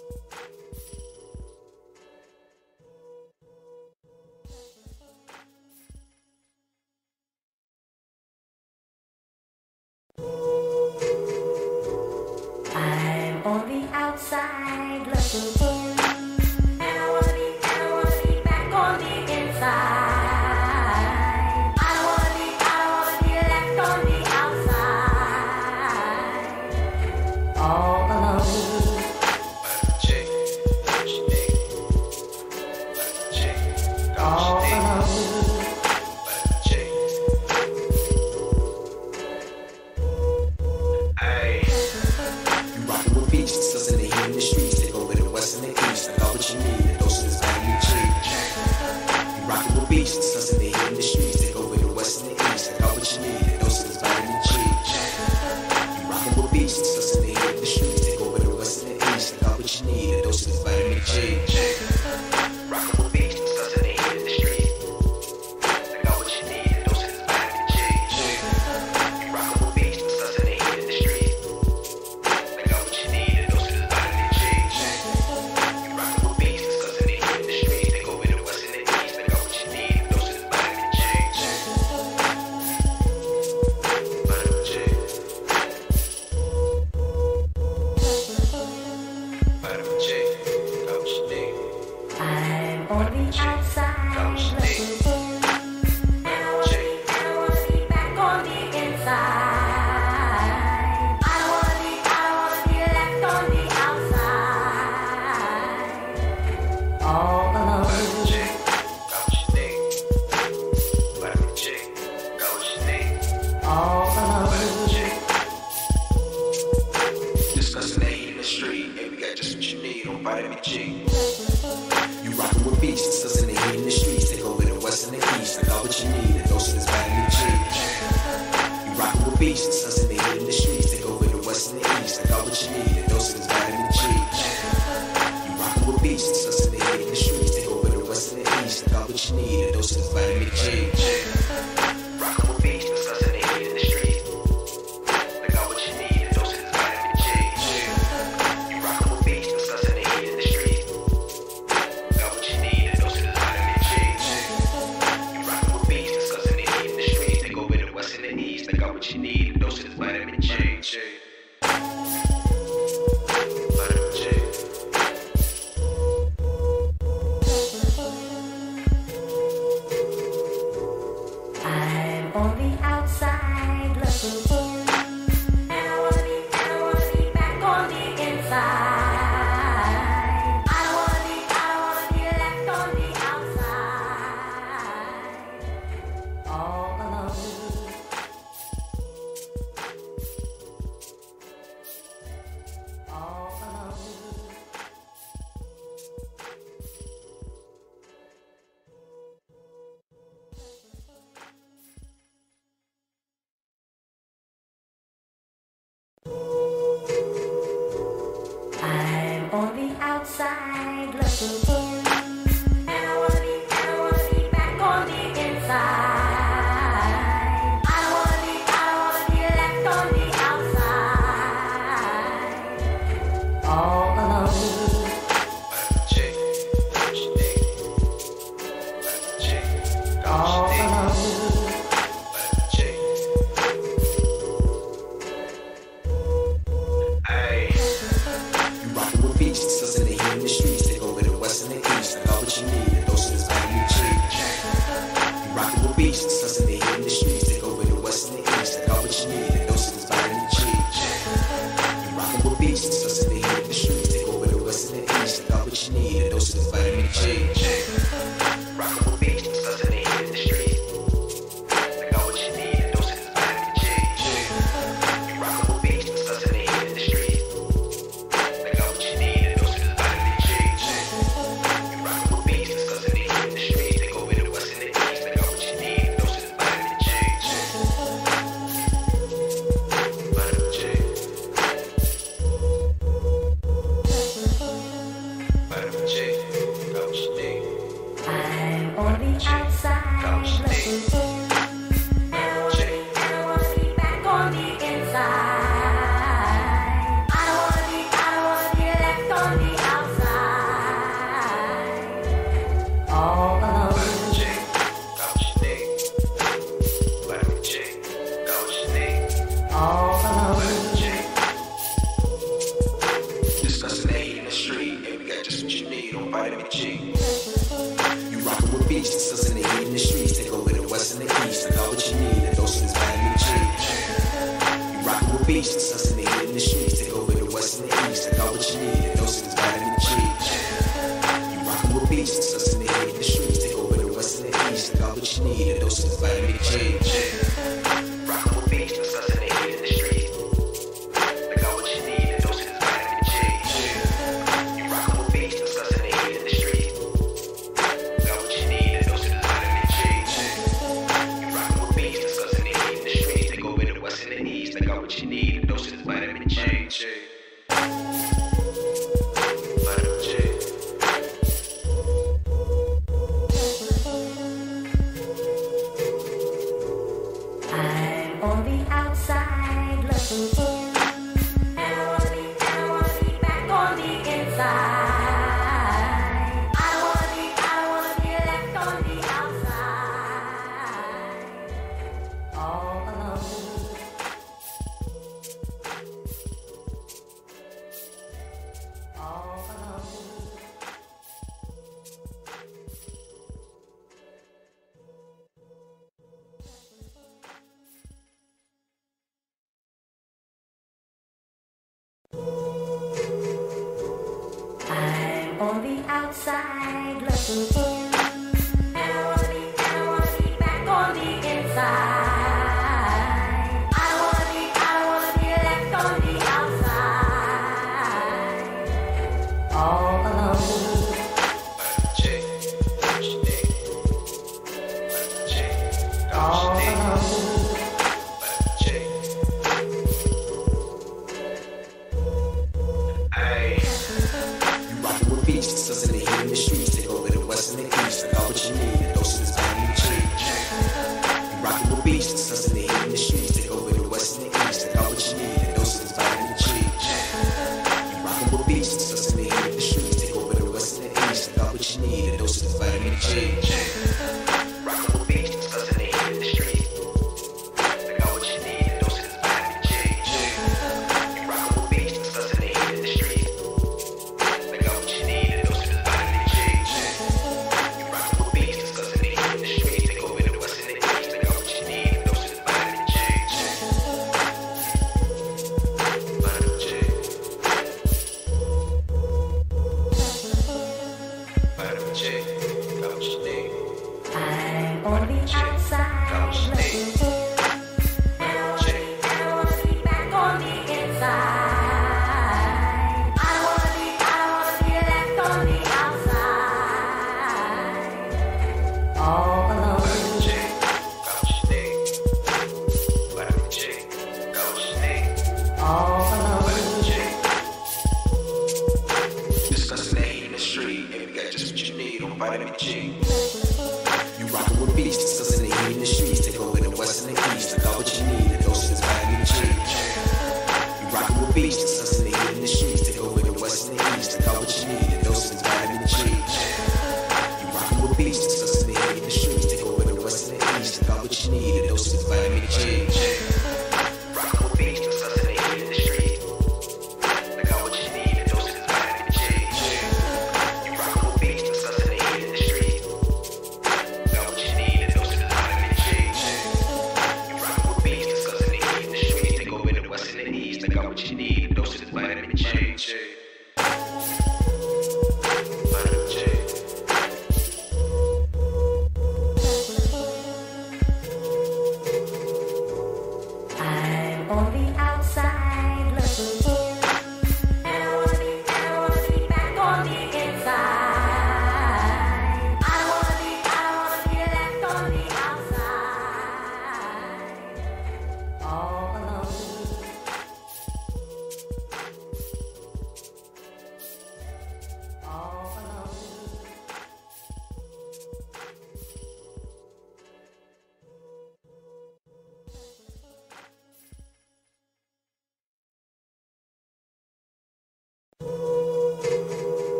on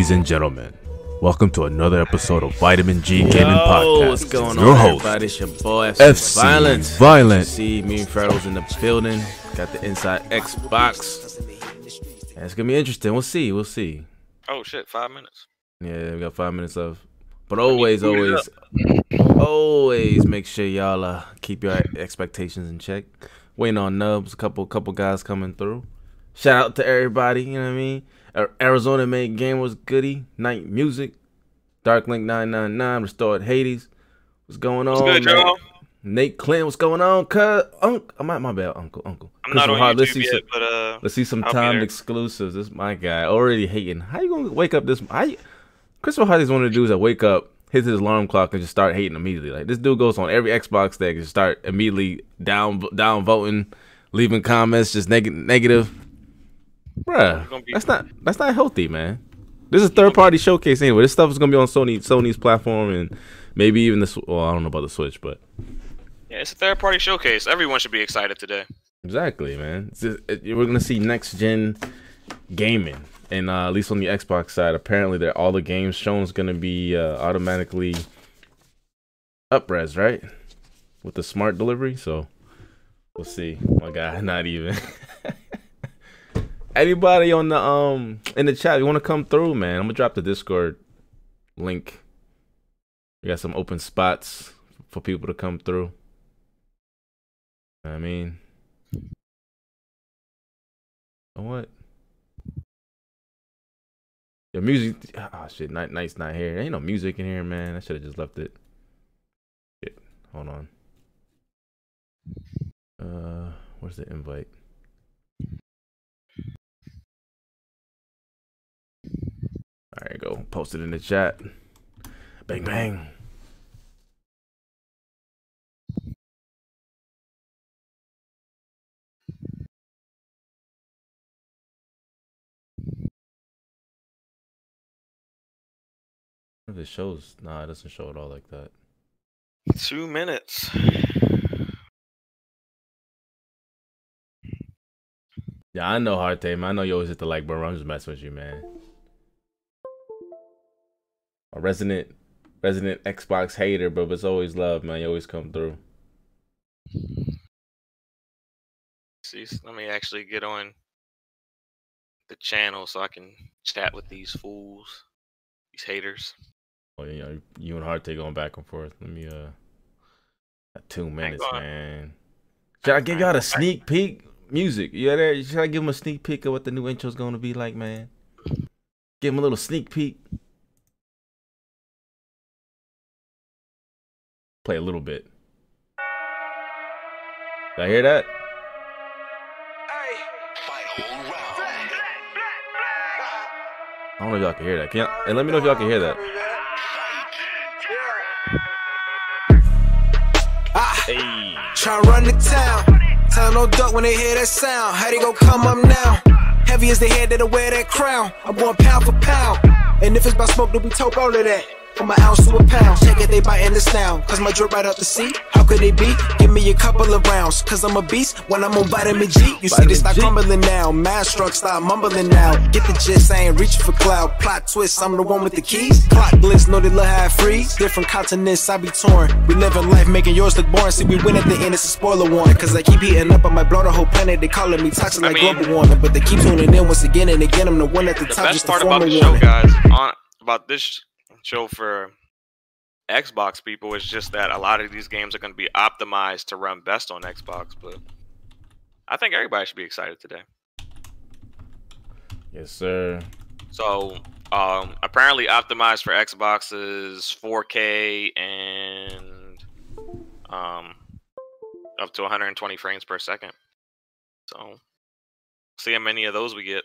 Ladies and gentlemen, welcome to another episode of Vitamin G Gaming Podcast. what's going Your on, host, everybody? It's your boy FC, FC Violent. Violent. See, me and Ferro's in the building. Got the inside Xbox. Yeah, it's gonna be interesting. We'll see. We'll see. Oh shit, five minutes. Yeah, we got five minutes left. But always, always, always make sure y'all uh, keep your expectations in check. Waiting on Nubs, a couple, couple guys coming through. Shout out to everybody. You know what I mean? Ar- Arizona made game was goody. Night music. Darklink nine nine nine restored Hades. What's going on? What's good, y'all? Nate Clint, what's going on? Cuz, unc, I'm my, my bad, uncle, uncle. I'm not on YouTube let's see yet, some- but uh, Let's see some I'll timed exclusives. This my guy already hating. How you gonna wake up this? I Christopher Hardy's one of the dudes that wake up, hits his alarm clock, and just start hating immediately. Like this dude goes on every Xbox deck and just start immediately down down voting, leaving comments just neg- negative. Bruh, that's not that's not healthy, man. This is third party showcase anyway. This stuff is gonna be on Sony Sony's platform and maybe even the Sw- well, I don't know about the Switch, but yeah, it's a third party showcase. Everyone should be excited today. Exactly, man. Just- we're gonna see next gen gaming, and uh, at least on the Xbox side, apparently, that all the games shown is gonna be uh, automatically upres, right? With the smart delivery. So we'll see. My guy, not even. Anybody on the um in the chat, you want to come through, man? I'm gonna drop the Discord link. We got some open spots for people to come through. I mean, what? Your music. Oh shit! Night, night's not here. Ain't no music in here, man. I should have just left it. Shit. Hold on. Uh, where's the invite? There you go. Post it in the chat. Bang, bang. If it shows, nah, it doesn't show at all like that. Two minutes. Yeah, I know, Hard Time. I know you always hit the like but I'm just messing with you, man. A resident, resident Xbox hater, but it's always love, man. You always come through. See, let me actually get on the channel so I can chat with these fools, these haters. Oh, you you and Harte going back and forth. Let me uh, got two minutes, man. Should I give y'all a sneak peek? Music, you there? Should I give them a sneak peek of what the new intro's gonna be like, man? Give them a little sneak peek. Play a little bit. Did I hear that? I don't know if y'all can hear that. Can y'all, and let me know if y'all can hear that. Ah. Hey. Try run the town. Tell no duck when they hear that sound. How they gon' come up now? Heavy as the head that'll wear that crown. I'm going pound for pound. And if it's about smoke, then we talk all of that. From an ounce to a pound. Check it, they biting this now. Cause my drip right up the seat. How could they be? Give me a couple of rounds. Cause I'm a beast when I'm on vitamin G. You see, they start Vitamin crumbling now. Mad struck, stop mumbling now. Get the gist, I ain't reaching for cloud. Plot twist, I'm the one with the keys. Clock bliss, know they love how I freeze. Different continents, I be torn. We living life, making yours look boring. See, we win at the end, it's a spoiler warning. Cause I keep heating up, I might blow the whole planet. They calling me toxic I like mean- global warming. But they keep tuning in once again and again. I'm the one at the, The top, best just part a about formal the show, warning. guys, on about this show for Xbox people is just that a lot of these games are going to be optimized to run best on Xbox. But I think everybody should be excited today. Yes, sir. So um, apparently optimized for Xbox is 4K and um, up to 120 frames per second. So see how many of those we get.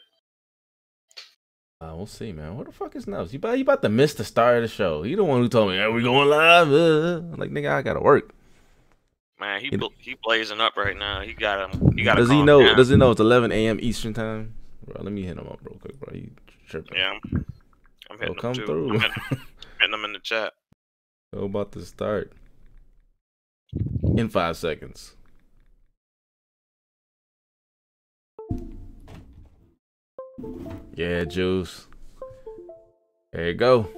Uh, we'll see, man. What the fuck is Nubs? You about, you about to miss the start of the show. You the one who told me, "Are we going live?" Uh, I'm like, nigga, I gotta work. Man, he he blazing up right now. He got him. He got. Does he know? Does he know it's 11 a.m. Eastern time? Bro, let me hit him up real quick, bro. You tripping? Yeah, I'm, I'm hitting come him too. through. I'm hitting, hitting him in the chat. So about to start in five seconds. Yeah, Juice. There you go.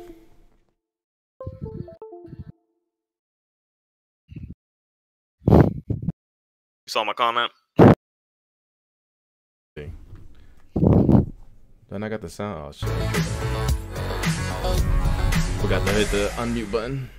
You saw my comment. Then I got the sound. Oh shit. Forgot to hit the unmute button.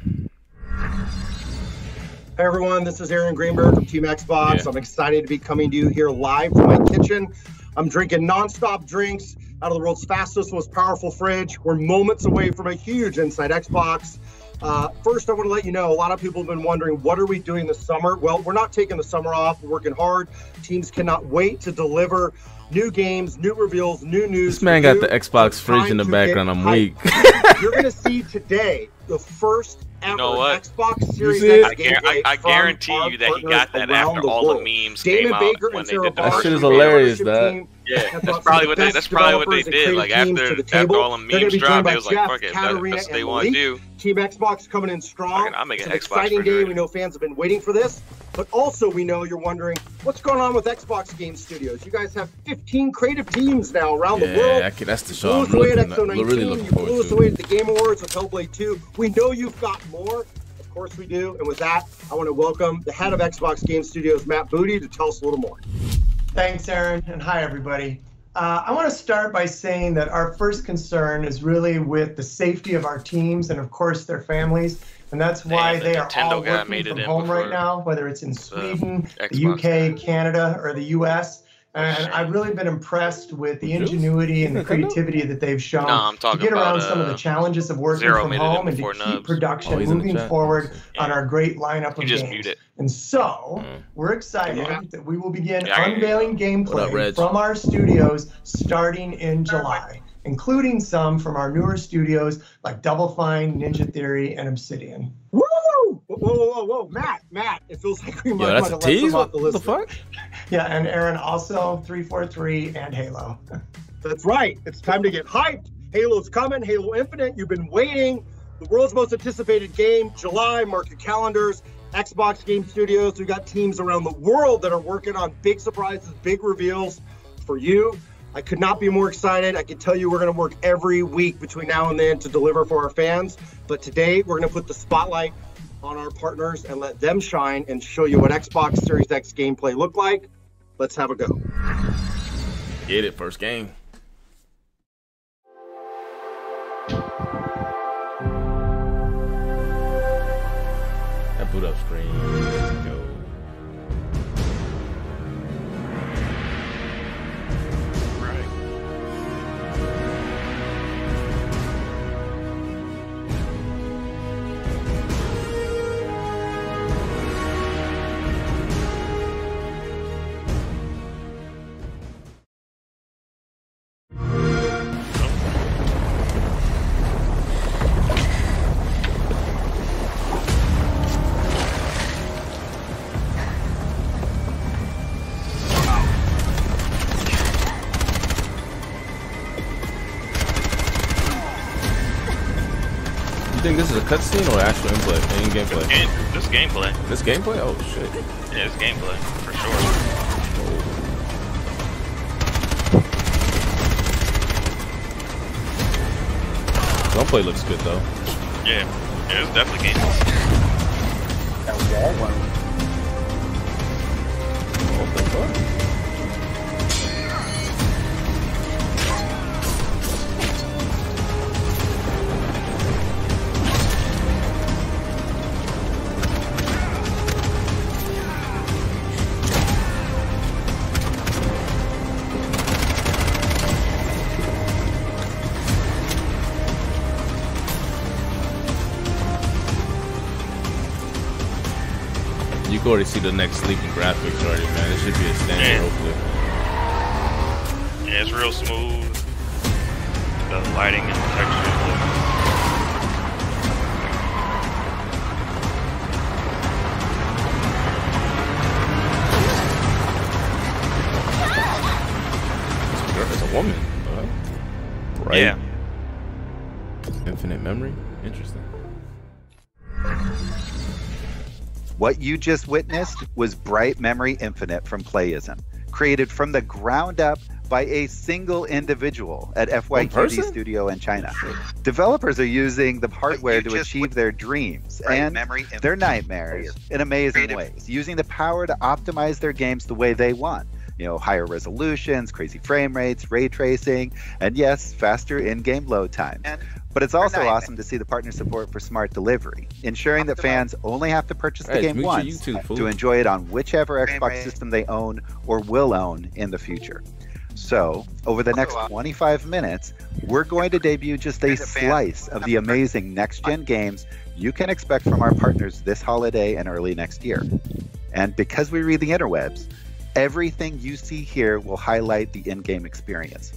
Hey everyone, this is Aaron Greenberg from Team Xbox. Yeah. I'm excited to be coming to you here live from my kitchen. I'm drinking nonstop drinks out of the world's fastest, most powerful fridge. We're moments away from a huge Inside Xbox. Uh, first, I want to let you know a lot of people have been wondering what are we doing this summer? Well, we're not taking the summer off. We're working hard. Teams cannot wait to deliver new games, new reveals, new news. This man got the Xbox fridge in the background. I'm weak. You're going to see today the first ever know what? Xbox Series see it? X I, gar- I, I guarantee you that he got that around after the all world. the memes Damon came out when they did the That shit is hilarious, leadership dog. team, Yeah, that's probably what they. That's probably what they did. Like after the after all the memes dropped, by they was like, "Fuck it, that's what they want to do." Team Xbox coming in strong. I'll make it's an an Xbox exciting day. We know fans have been waiting for this. But also, we know you're wondering what's going on with Xbox Game Studios. You guys have 15 creative teams now around the world. Yeah, that's the You show blew I'm us away at looking- XO19. really you blew us away at the Game Awards with Hellblade 2. We know you've got more. Of course we do. And with that, I want to welcome the head of Xbox Game Studios, Matt Booty, to tell us a little more. Thanks, Aaron, and hi, everybody. Uh, I want to start by saying that our first concern is really with the safety of our teams and, of course, their families. And that's why Damn, the they are Nintendo all guy working made it from in home right now, whether it's in Sweden, the Xbox UK. Canada, or the US. And I've really been impressed with the ingenuity and the creativity that they've shown No, I'm to talking get around about, some of the uh, challenges of working from made it in home and to before keep Nubs. production Oh, he's in the moving chat. forward on our great lineup You of just games. Mute it. And so Mm. we're excited Yeah. that we will begin Yeah, I hear you. unveiling gameplay up, from our studios starting in July, including some from our newer studios like Double Fine, Ninja Theory, and Obsidian. Woo! Whoa, whoa, whoa, whoa, whoa. Matt, Matt, it feels like we might Yo, that's want a to let tease. them off What the the list. fuck? Yeah, and Aaron also 343 and Halo. That's right. It's time to get hyped. Halo's coming. Halo Infinite. You've been waiting. The world's most anticipated game, July, mark your calendars. Xbox Game Studios, we've got teams around the world that are working on big surprises, big reveals for you. I could not be more excited. I can tell you we're going to work every week between now and then to deliver for our fans. But today we're going to put the spotlight on our partners and let them shine and show you what Xbox Series X gameplay look like. Let's have a go. Get it, first game. This is a cutscene or actual inplay, in gameplay? Game, this gameplay. This gameplay? Oh shit. Yeah, it's gameplay for sure. Oh. Gunplay looks good though. Yeah, yeah, it's definitely gameplay. What the fuck? Already see the next sleeping graphics already, man. It should be a standard, Yeah. hopefully. Yeah, it's real smooth. The lighting and the textures look woman. Right. Yeah. Infinite memory. Interesting. What you just witnessed was Bright Memory Infinite from Playism, created from the ground up by a single individual at FYQD? Studio in China. Developers are using the hardware to achieve their dreams and their nightmares in amazing Creative. ways, using the power to optimize their games the way they want. You know, higher resolutions, crazy frame rates, ray tracing, and yes, faster in-game load time. And But it's also awesome to see the partner support for smart delivery, ensuring that fans only have to purchase the Hey, game once YouTube, to enjoy it on whichever Xbox system they own or will own in the future. So, over the next uh, 25 minutes, we're going to debut just a As a fan, slice of the amazing next gen games you can expect from our partners this holiday and early next year. And because we read the interwebs, everything you see here will highlight the in game experience.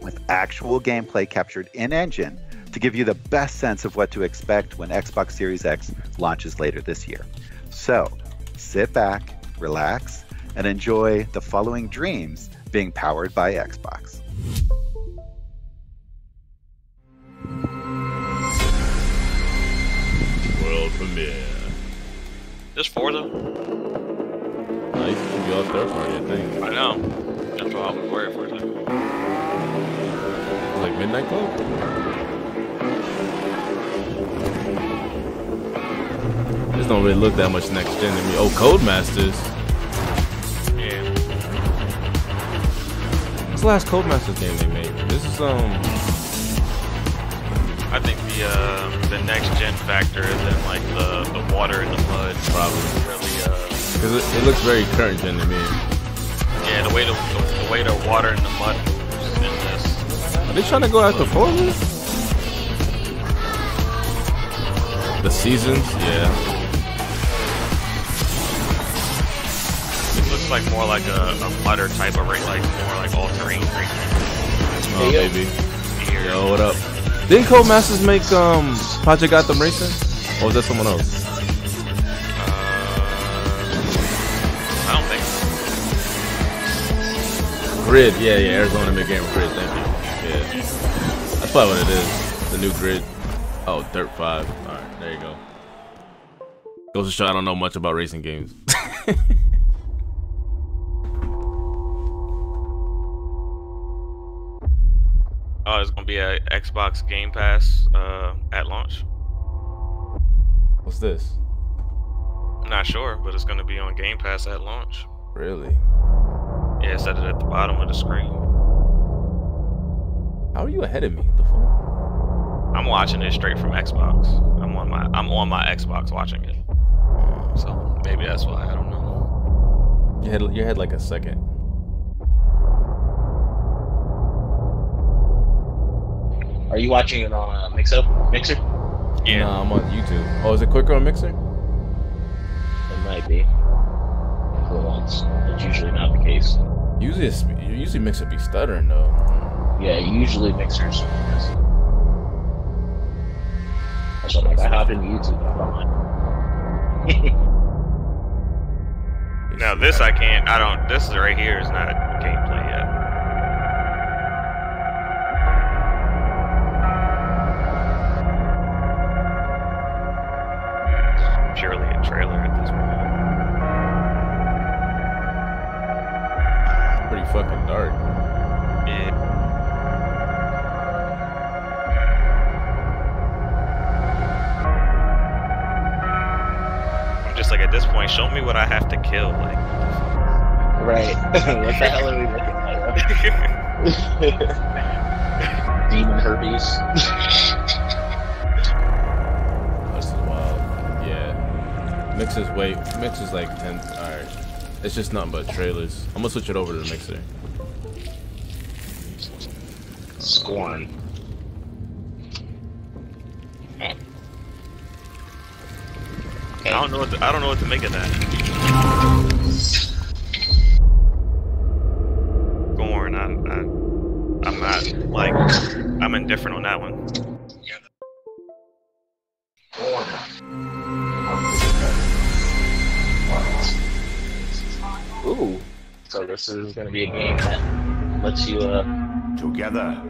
With actual gameplay captured in engine to give you the best sense of what to expect when Xbox Series X launches later this year. So, sit back, relax, and enjoy the following dreams being powered by Xbox. World premiere. This Forza? Nice. Should be all third party, I think. I know. That's what I was worried for. a second. Like Midnight Club? This don't really look that much next gen to me. Oh, Codemasters. Yeah. What's the last Codemasters game they made? This is um. I think the uh, the next gen factor is in like the, the water and the mud. Probably. Really, uh, Because it, it looks very current gen to me. yeah, the way the, the, the way the water and the mud moves in this. Are they trying to go after Forza? The seasons? Yeah. Looks like more like a, a mudder type of race, like more like all terrain racing. Oh, maybe. Here. Yo, what up? Didn't Codemasters make um Project Gotham Racing? Or was that someone else? Uh, I don't think. so. Grid, yeah, yeah, Arizona mid game grid, thank you. Yeah. That's probably what it is. The new grid. Oh, Dirt Five. All right, there you go. Goes to show I don't know much about racing games. Oh, it's gonna be a Xbox Game Pass uh, at launch. What's this? I'm not sure, but it's gonna be on Game Pass at launch. Really? Yeah, it said it at the bottom of the screen. How are you ahead of me? What the fuck? I'm watching it straight from Xbox. I'm on my I'm on my Xbox watching it. So maybe that's why I don't know. You had you had like a second. Are you watching it on uh, Mixer? Mixer? Yeah. Nah, I'm on YouTube. Oh, is it quicker on Mixer? It might be. For once, it's usually not the case. Usually, it's, usually Mixer be stuttering though. Yeah, usually Mixers. So like, I hop into YouTube. I'm fine. Now this I can't. I don't. This right here is not gameplay dark. Yeah. I'm just like at this point, show me what I have to kill. Like, Right. what the hell are we looking at? Demon herpes. This is wild. Yeah. Mixer's wait. Mixer's like 10. Alright. It's just nothing but trailers. I'm gonna switch it over to the Mixer. Scorn. I don't know what to, I don't know what to make of that. Gorn, I, I, I'm not like I'm indifferent on that one. Ooh. So this is going to be a game that lets you uh, Together,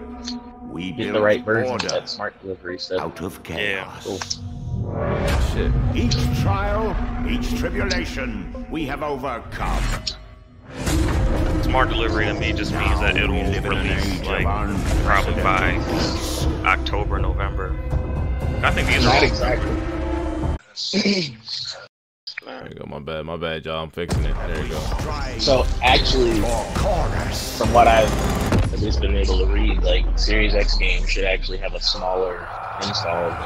we get build the right version order of that smart delivery stuff. out of Yeah. chaos. Cool. Shit. Each trial, each tribulation, we have overcome. Smart delivery to me just means that it'll We live in an release like probably by October, November. I think these are all exactly. There you go. My bad. My bad, y'all. I'm fixing it. There you go. So actually, from what I've at least been able to read, like Series X games should actually have a smaller install than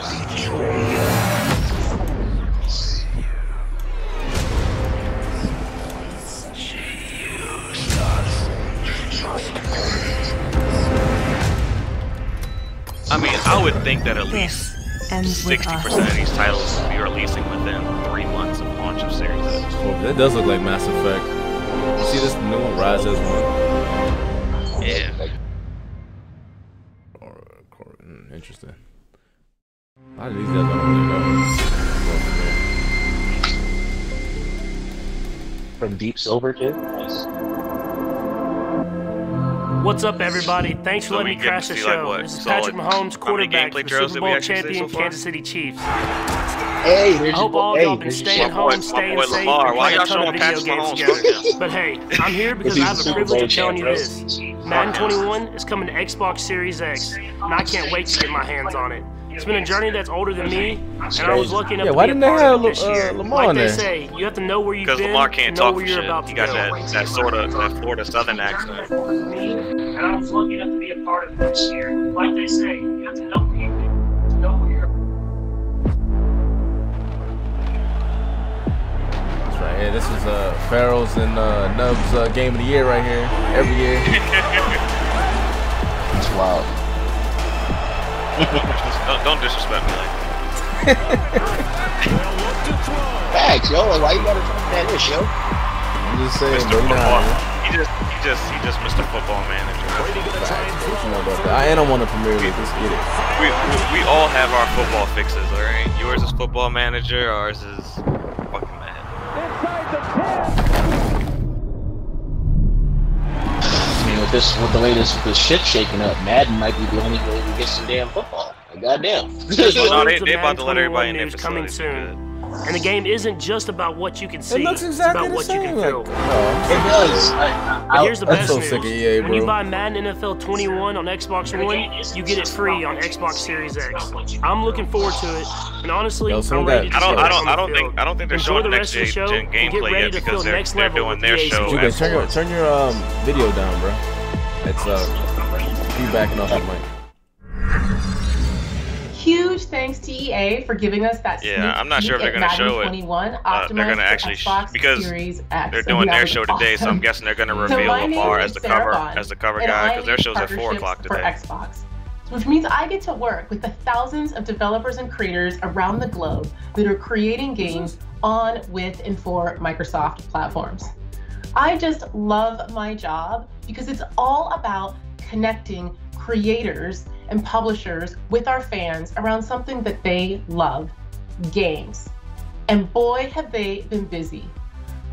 I mean, I would think that at least This ends with sixty us. percent of these titles will be releasing within three months of launch of Series X. Oh, that does look like Mass Effect. You see this new one, Rise as one? Yeah. Or, or, interesting. A lot of these guys don't really know. from Deep Silver too. Nice. What's up, everybody? Thanks for So letting me crash the see, like, show. this is solid- Patrick Mahomes, how many quarterback for the Super Bowl champion so? Kansas City Chiefs. Hey, there's I hope all boy. y'all hey, been there's your staying home, boy- my staying boy safe, Lamar. and Why playing y'all a ton showing of video Patrick games Mahomes together. But hey, I'm here because I have the a Super privilege Bowl of telling you champ, this. Madden 21 is coming to Xbox Series X, and I can't wait to get my hands on it. It's been a journey that's older than me, and I was lucky enough Yeah, to why be a didn't they part have of it this uh, year. Lamar like they there? say, you have to know where you've Because been Lamar to can't know talk where you're shit. about He to got go. that that sort of that Florida Southern accent. me, and I was lucky enough to be a part of it this year. Like they say, you have to know right here. This is uh Pharaoh's and uh, Nubs uh, game of the year right here. Every year. It's wild. Don't, don't disrespect me like that. Facts, yo. Like, why you gotta talk that ish, yo? I'm just saying, Mr. bro. Football. how He just, he just, he just Mr. Football Manager. it is. you know about that. I ain't on the Premier League. Let's get it. We, we, we all have our football fixes, all right? Yours is Football Manager. Ours is this, with the way this, this shit's shaking up, Madden might be the only way we get some damn football. Like, goddamn. There's No, they- of they about to let everybody in their news coming soon. And the game isn't just about what you can see. looks it's about the what you same, can like, feel. It does. I, But I, here's the I'm best so news. sick of EA, when you buy Madden NFL 21 on Xbox One, you get it free on Xbox Series X. I'm looking forward to it, and honestly, I'm ready guy- to I don't. I don't. I don't think. I don't think they're Enjoy showing the next rest of the gen, show gen and get gameplay ready yet to because feel they're next they're level doing their show. Turn your turn your um video down, bro. It's uh feedbacking off the mic. Huge thanks to EA for giving us that Yeah, sneak I'm not sure if peek they're at gonna Madden show it. 21 Uh, they're gonna actually sh- Xbox because Series X. they're doing their was show today, so I'm guessing they're gonna reveal my Lamar as the Sarah cover Bond, as the cover guy because their show's at four partnerships o'clock for today. Xbox, which means I get to work with the thousands of developers and creators around the globe that are creating games on, with, and for Microsoft platforms. I just love my job because it's all about connecting creators and publishers with our fans around something that they love games. And boy, have they been busy.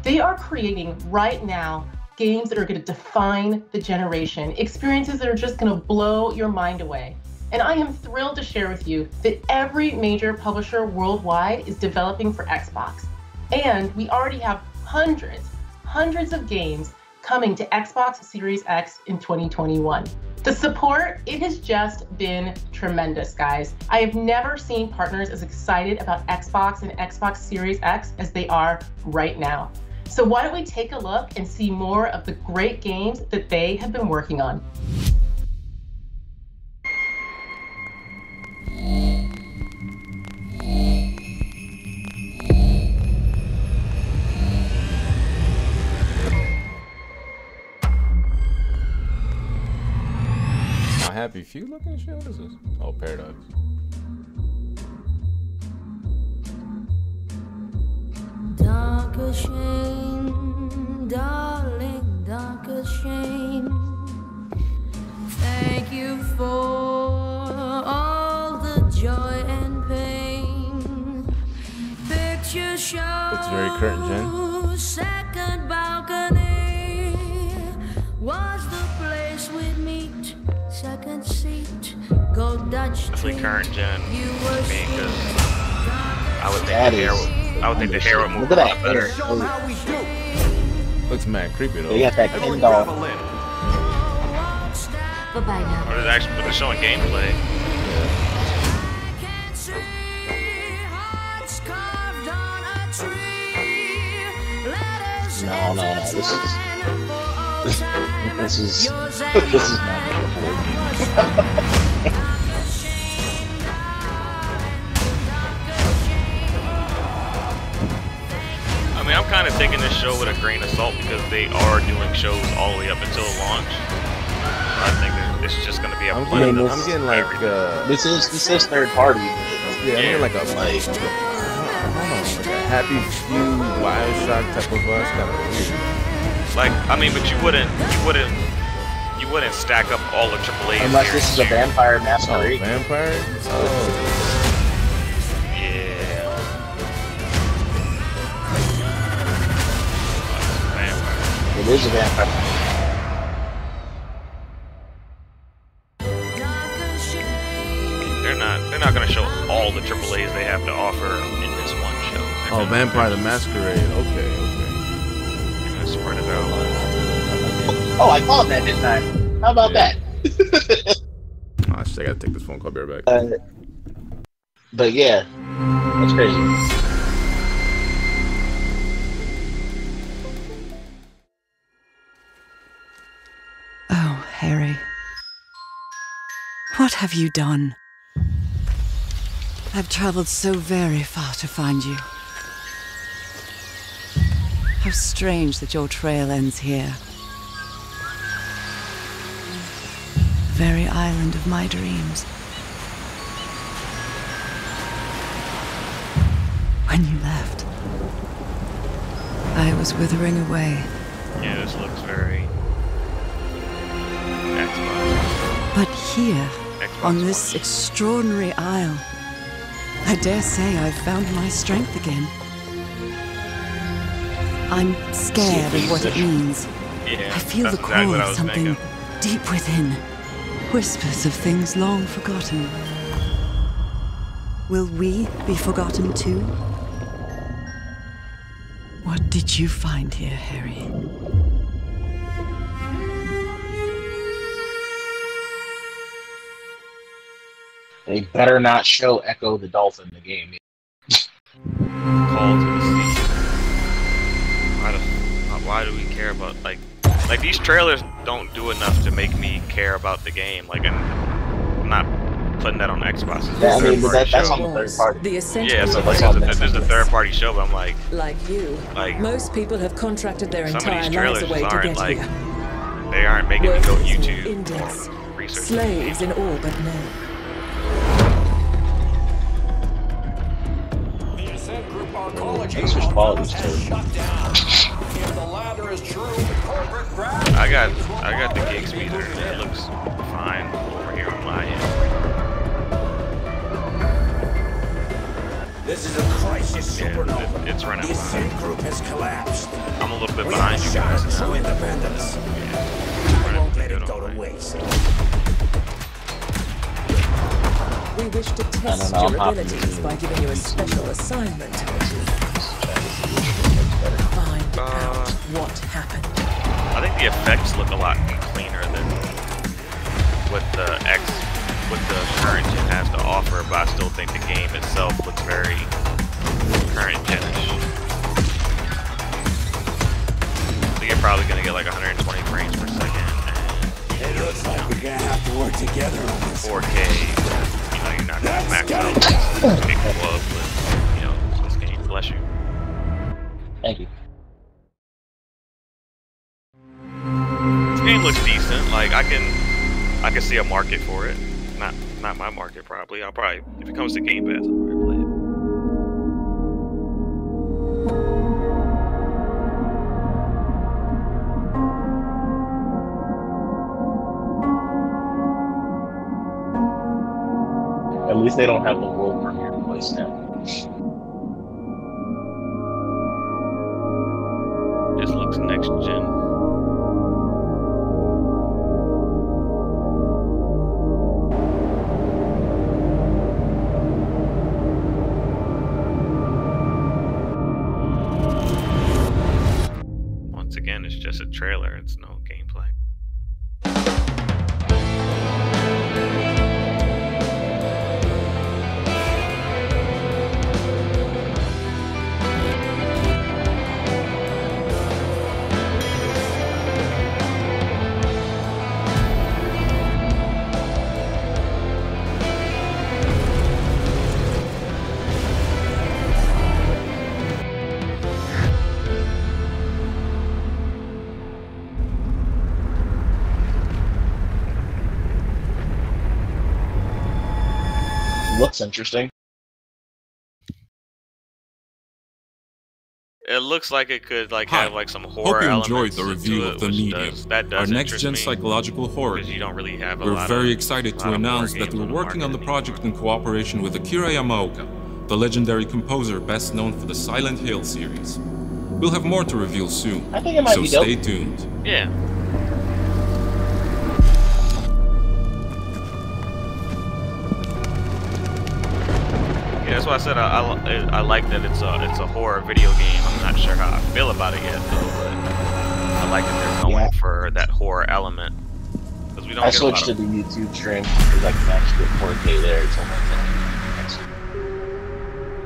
They are creating right now games that are going to define the generation, experiences that are just going to blow your mind away. And I am thrilled to share with you that every major publisher worldwide is developing for Xbox. And we already have hundreds, hundreds of games coming to Xbox Series X in 2021. The support, it has just been tremendous, guys. I have never seen partners as excited about Xbox and Xbox Series X as they are right now. So why don't we take a look and see more of the great games that they have been working on. My happy few looking shit. What is this? Oh, Paradox. Darker shame, darling, darker shame. Thank you for all the joy and pain. Picture show. Looks very current gen. Second balcony was the place we'd meet. Second seat, go Dutch. Definitely current gen. You were Me, 'cause I would think That the hair. Would, I would think the hair would move Look a at lot that better. hair. Looks mad creepy though. They got that Ken doll. Bye bye now. Or is actually, but they're showing gameplay. No, no, no. This is this is this is not I mean, I'm kind of taking this show with a grain of salt because they are doing shows all the way up until launch. I think that it's just going to be a I'm getting, I'm getting like uh, This is this is third party. yeah, I'm getting like a like, I don't know, like a Happy Few Bioshock type of vibe. It's kind of weird. Like. I mean, but you wouldn't, you wouldn't, you wouldn't stack up all the AAA. Unless this is a series. vampire Oh, masquerade. vampire? Oh, Yeah. Vampire. It is a vampire. They're not, they're not going to show all the AAA's they have to offer in this one show. Oh, they're oh, Vampire the Masquerade. Okay, Oh, I called that, didn't I? How about Yeah. that? Oh, shit, I gotta take this phone call. Be right back. Uh, but yeah, that's crazy. Oh, Harry. What have you done? I've traveled so very far to find you. How strange that your trail ends here. Very island of my dreams. When you left, I was withering away. Yeah, this looks very Xbox. But here, Xbox on this extraordinary isle, I dare say I've found my strength again. I'm scared of what it means. Yeah, I feel the exactly call of something thinking. deep within. Whispers of things long forgotten. Will we be forgotten too? What did you find here, Harry? They better not show Ecco the Dolphin in the game. Call to the sea. Why, the, why do we care about like like these trailers don't do enough to make me care about the game. Like and I'm not putting that on Xbox. It's Yeah, I mean, but third-party that, that's show. on the third party. The essential Yeah, so So like that's on it's a, it's a third party show, but I'm like Like you, Like, most people have contracted their entire lives away to aren't get like here. they aren't making me go Workers, YouTube Indents, or research. slaves in all but name. Research quality is terrible. I got I got the gig speeder and it looks fine over here on my end. This is a crisis Yeah, supernova. it, it's running The fine. Ascent group has collapsed. I'm a little bit We behind have you guys. shattered true independence. I won't let it go to waste. We wish to test your abilities by giving you a special assignment. Find Uh, out what happened. I think the effects look a lot cleaner than what the X what the current gen has to offer, but I still think the game itself looks very current genish. So you're probably gonna get like 120 frames per second It looks like we're gonna have to work together on this. 4K. You know, you're not gonna max out capable of with you know this game. Bless you. Thank you. This game looks decent. Like I can, I can see a market for it. Not, not my market probably. I'll probably, if it comes to Game Pass, I'll probably play it. At least they don't have the world premiere place now. This looks next gen. trailer. It's no gameplay. Looks interesting. It looks like it could like Hi. have like some Hope horror you elements enjoyed the review it, of The Medium, does- that our next gen me, psychological horror because you don't really have a We're lot very of- excited lot to announce that we're working on the market project in cooperation with Akira Yamaoka, the legendary composer best known for the Silent Hill series. We'll have more to reveal soon, I think it might so be dope. stay tuned. Yeah. That's why I said I, I, I like that it's a it's a horror video game. I'm not sure how I feel about it yet though, but I like that they're going Yeah. for that horror element because we don't I get a lot switched to the YouTube stream because I can actually get 4K there. It's only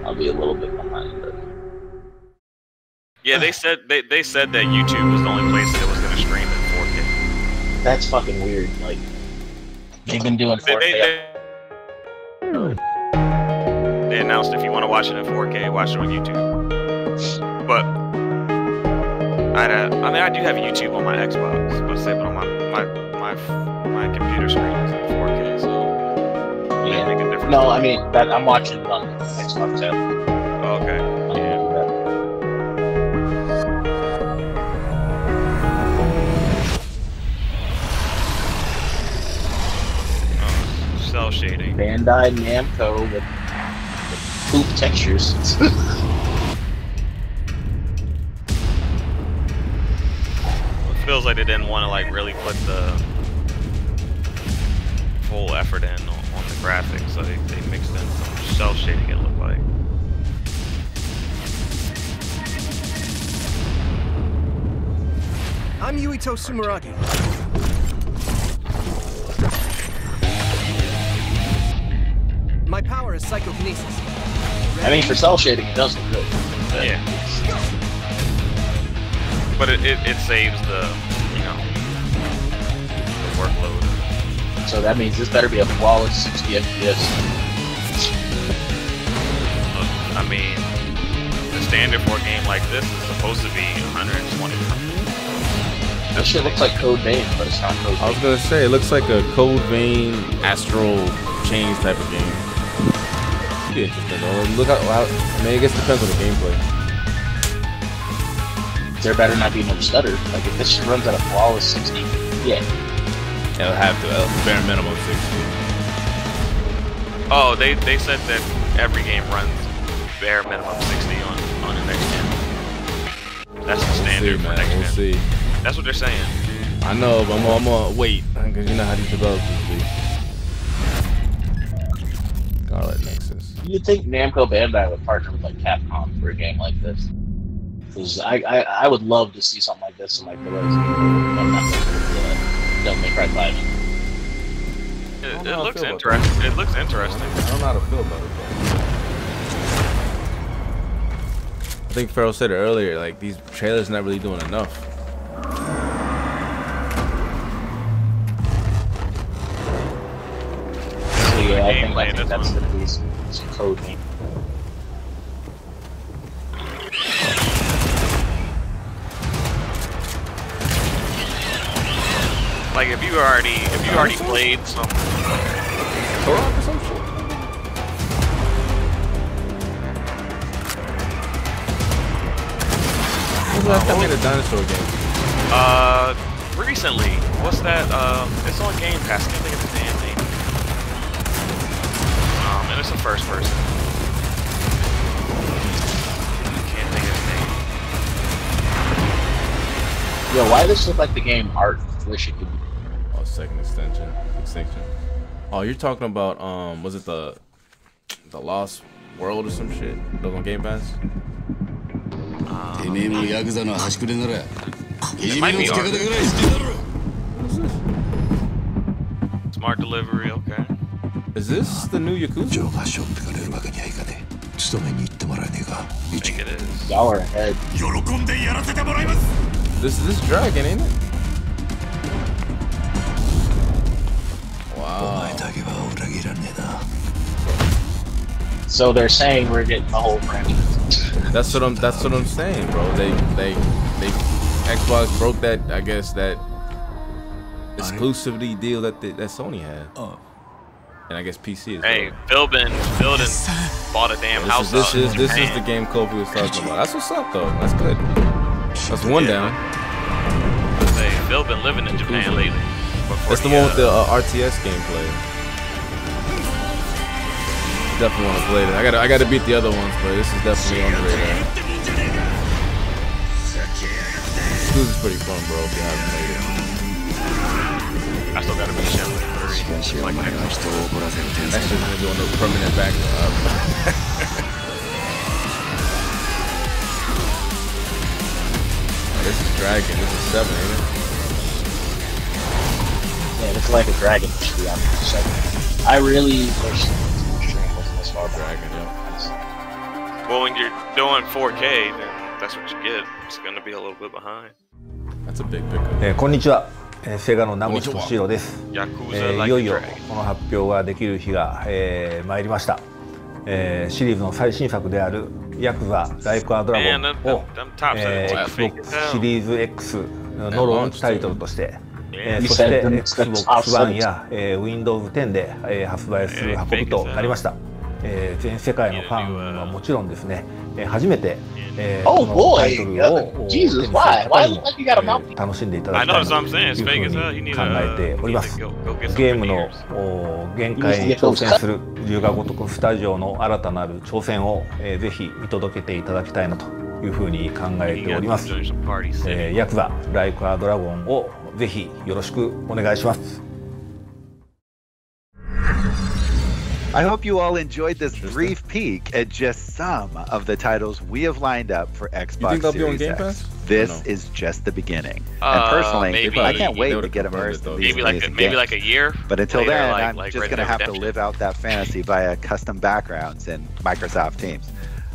10 I'll be a little bit behind, but Yeah, they said they, they said that YouTube was the only place that it was going to stream in 4K. that's fucking weird. Like they've been doing 4K. they, they, they announced if you want to watch it in 4K, watch it on YouTube. But I, I mean, I do have YouTube on my Xbox, but say, but on my my my my computer screen is in 4K, so Yeah. make a difference. No, I mean that I'm watching it on Xbox app. Okay. Yeah. Oh, cell shading. Bandai Namco with poop textures. It feels like they didn't want to like really put the full effort in on, on the graphics, like they mixed in some cell shading. It looked like. I'm Yuito Sumeragi. My power is psychokinesis. I mean, for cell shading, it does look good. Yeah. But it, it, it saves the, you know, the workload. So that means this better be a flawless 60 FPS. I mean, the standard for a game like this is supposed to be 120. This shit looks like Code Vein, but it's not Code Vein. I was gonna say it looks like a Code Vein Astral Chains type of game. Be interesting though. Look how, how I mean, I guess it depends on the gameplay. There better not be no stutter. Like if this shit runs at a flawless 60, yeah. It'll have to uh, bare minimum 60. Oh, they, they said that every game runs bare minimum 60 on, on the next gen. That's the We'll standard see, for man. next We'll gen. see. That's what they're saying. I know, but I'm, gonna- I'm gonna wait because you know how these developers be. Nexus. You'd think Namco Bandai would partner with like Capcom for a game like this. Because I, I, I would love to see something like this in like the Resident Evil, no, not the Devil May Cry 5. It, it I looks interesting. It looks interesting. I don't know how to feel about it. Though. I think Farrell said it earlier. Like these trailers not really doing enough. So yeah, I think, I think that's going to be some, some code name. Like if you already if you already played some Turok or some shit. When's the last time they made a dinosaur game? uh recently, what's that? Uh, it's on Game Pass. I can't think of the first person. Can't think of his name. Yo, why does this look like the game ARK Wish It Could Be? Oh, second extension. Extinction. Oh, you're talking about, um, was it the the Lost World or some shit? Those on Game Pass? Um, it might be Smart delivery, okay. Is this the new Yakuza? ジョーがしょってかれるわけにはいかねえ勤めに行ってもらえねえか I think it is. Y'all are ahead. 喜んでやらせてもらいます This is this Dragon, ain't it? Wow. お前だけは裏切らねえな So they're saying we're getting the whole franchise. That's what I'm. That's what I'm saying, bro. They, they, they. Xbox broke that. I guess that exclusivity deal that they, that Sony had. And I guess PC is. Hey, Philbin, Philbin bought a damn This house is this in is this is the game Kofi was talking about. That's what's up though. That's good. That's one down. Hey, Phil been living in Japan lately. Before That's the he, one with uh, the uh, RTS gameplay. Definitely want to play that. I gotta I gotta beat the other ones, but this is definitely on the radar. This is pretty fun, bro. If you haven't played it. I still gotta be Shenmue that's just gonna go into a permanent background. this is Dragon. This is seven, ain't it? Yeah, it looks like a dragon. To be honest, so I really wish this far dragon. Yeah. Well, when you're doing 4K, then that's what you get. It's gonna be a little bit behind. That's a big pickup. Hey, konnichiwa. えーセガの名越俊郎です、えーいよいよこの発表ができる日が、えー参りました、えーシリーズの最新作であるヤクザライクアドラゴンを top えー Xbox. シリーズ X のローンチタイトルとして、えーそして said them Xbox top One や、えー Windows 10で、えー発売する運びとなりました、えー全世界のファンはもちろんですね、えー初めて、えー Oh このタイト boy, ルを uh, Jesus, why? Why does it look like you got a mouth? 楽しんでいただ I きた know い that's な what I'm と saying. い It's うふうに考えて uh, お you りま need す。to go, go get some ゲームの限界に挑戦する龍が如くスタジオの新たなる挑戦を、えーぜひ見届けていただきたいなというふうに考えております、えーヤクザライクアドラゴンをぜひよろしくお願いします I hope you all enjoyed this brief peek at just some of the titles we have lined up for Xbox think they'll be on Series Game X. Pass? This no? is just the beginning. Uh, and personally, maybe- I can't wait to get immersed in these Maybe like a, amazing maybe like a year. But until later, then, like, I'm like just Red going to Dead have to live out that fantasy via custom backgrounds in Microsoft Teams.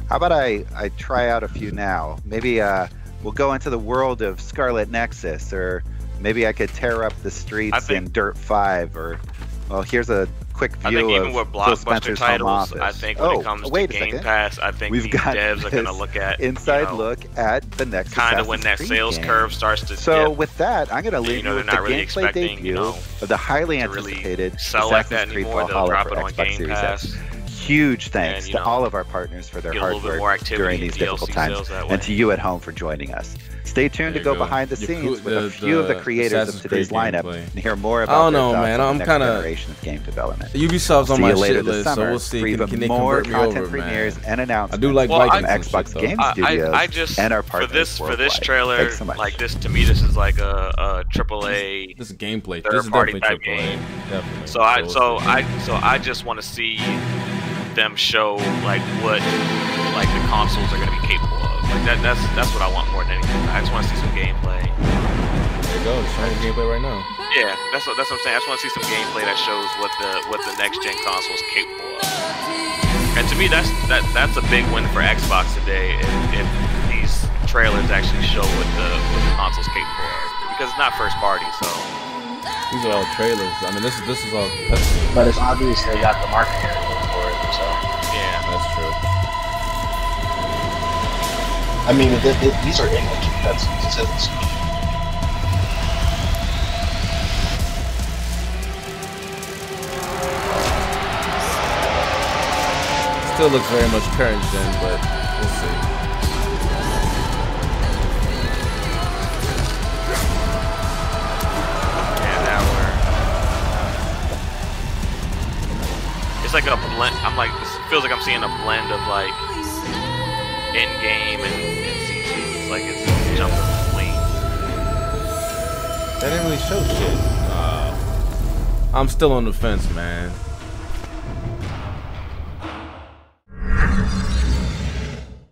How about I, I try out a few now? Maybe uh, we'll go into the world of Scarlet Nexus, or maybe I could tear up the streets think- in Dirt 5, or, well, here's a quick I view think even of with blockbuster titles. I think when oh, it comes to Game second. Pass, I think We've got devs are gonna look at inside you know, look at the next kind of when that Creed sales game. curve starts to So dip. with that, I'm going to leave you know, with the really gameplay debut you know, of the highly to really anticipated sell like Assassin's that Creed anymore. Valhalla drop for it on Xbox Game Pass. Huge thanks you to all of our partners for their hard work during in these difficult times, sales that way. and to you at home for joining us. Stay tuned to go, go. behind the Your scenes coo- with the- a few of the the creators Assassin's of today's Creed lineup gameplay. and hear more about I about don't know, man. I'm next kinda- generation of game development. Ubisoft's on See my you later shit this list, so we'll see. Can- even can they more convert me content over, man? premieres and announcements I do like from Vikings and Xbox shit. Game I, Studios I, I just and our part for partners this for this trailer, so like this to me, this is like a, a triple A. This is gameplay. Third This is party definitely type triple A. game. Definitely. So I so. I so I just want to see them show like what like the consoles are going to be capable of. Like that that's that's what I want more than anything. I just want to see some gameplay. There you go. It's showing gameplay right now. Yeah, that's what that's what I'm saying. I just want to see some gameplay that shows what the what the next gen console is capable of. And to me, that's that that's a big win for Xbox today. If, if these trailers actually show what the what the console's capable of, because it's not first party, so. These are all trailers. I mean, this is this is all. But it's obvious they got the marketing for it, so. I mean, th- th- these are English cutscenes. It says it's Still looks very much current then, but we'll see. Yeah, that were. It's like a blend. I'm like, it feels like I'm seeing a blend of like in game and, and CG. It's like it's jumping between. That didn't really show shit. Uh, I'm still on the fence, man.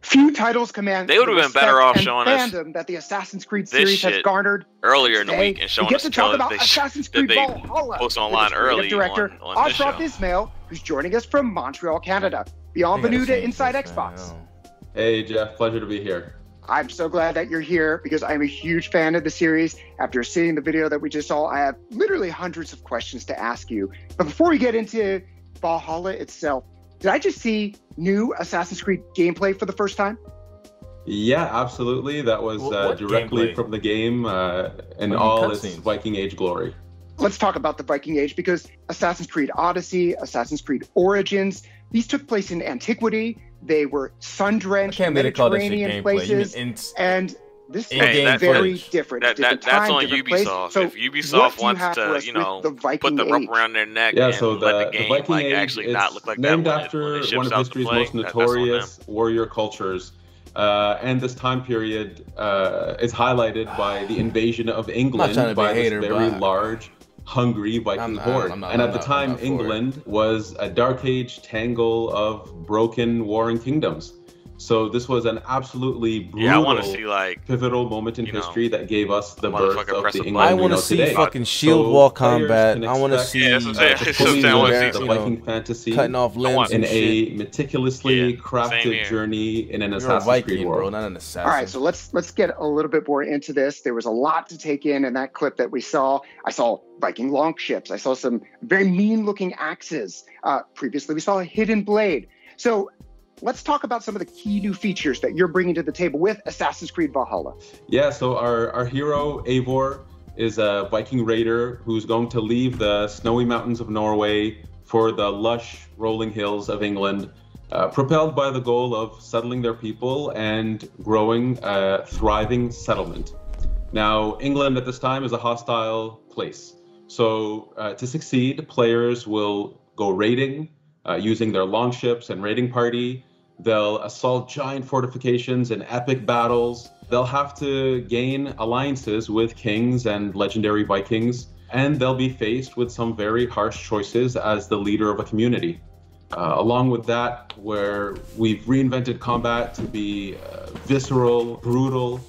Few titles command. They would've been better off showing us fandom that the Assassin's Creed this series has garnered. earlier in the week and we showing get us to the talk trailer about that they, Assassin's that Creed they Valhalla post with online its creative early director on, on Ashraf. Ismail, who's joining us from Montreal, Canada. Bienvenue to Inside Xbox. Hey, Jeff. Pleasure to be here. I'm so glad that you're here because I'm a huge fan of the series. After seeing the video that we just saw, I have literally hundreds of questions to ask you. But before we get into Valhalla itself, did I just see new Assassin's Creed gameplay for the first time? Yeah, absolutely. That was Wh- uh, directly gameplay? from the game uh, in What all its cutscenes? Viking Age glory. Let's talk about the Viking Age because Assassin's Creed Odyssey, Assassin's Creed Origins, these took place in antiquity. They were sun-drenched can't they call that shit Mediterranean gameplay. You mean places, in- and this in-game is very footage. different. That, different that, that's time, on different place. Ubisoft. So if Ubisoft wants to, you know, the put the rope around their neck Yeah, and so the, let the the game Viking like Age actually is not look like that named when it- after when it one of history's play. most That- that's on them. notorious warrior cultures. Uh, and this time period uh, is highlighted by the invasion of England by a this very but- large, hungry Viking horde. I'm not- and at the time, not for it. England was a dark age tangle of broken warring kingdoms. So this was an absolutely brutal, Yeah, I wanna see, like, pivotal moment in history that gave us the birth of the a England I want to see today. fucking shield So wall combat. I want to see Yeah, that's what I'm saying. uh, the what I'm fully saying. I wanna lived see the Viking fantasy cutting off limbs in a meticulously same crafted journey in an You're Assassin's Viking, Creed bro, world. not an assassin. All right, so let's let's get a little bit more into this. There was a lot to take in in that clip that we saw. I saw Viking longships. I saw some very mean-looking axes. Uh, previously, we saw a hidden blade. So let's talk about some of the key new features that you're bringing to the table with Assassin's Creed Valhalla. Yeah, so our, our hero, Eivor, is a Viking raider who's going to leave the snowy mountains of Norway for the lush rolling hills of England, uh, propelled by the goal of settling their people and growing a thriving settlement. Now, England at this time is a hostile place. So, uh, to succeed, players will go raiding uh, using their longships and raiding party. They'll assault giant fortifications in epic battles. They'll have to gain alliances with kings and legendary Vikings, and they'll be faced with some very harsh choices as the leader of a community. Uh, along with that, where we've reinvented combat to be uh, visceral, brutal,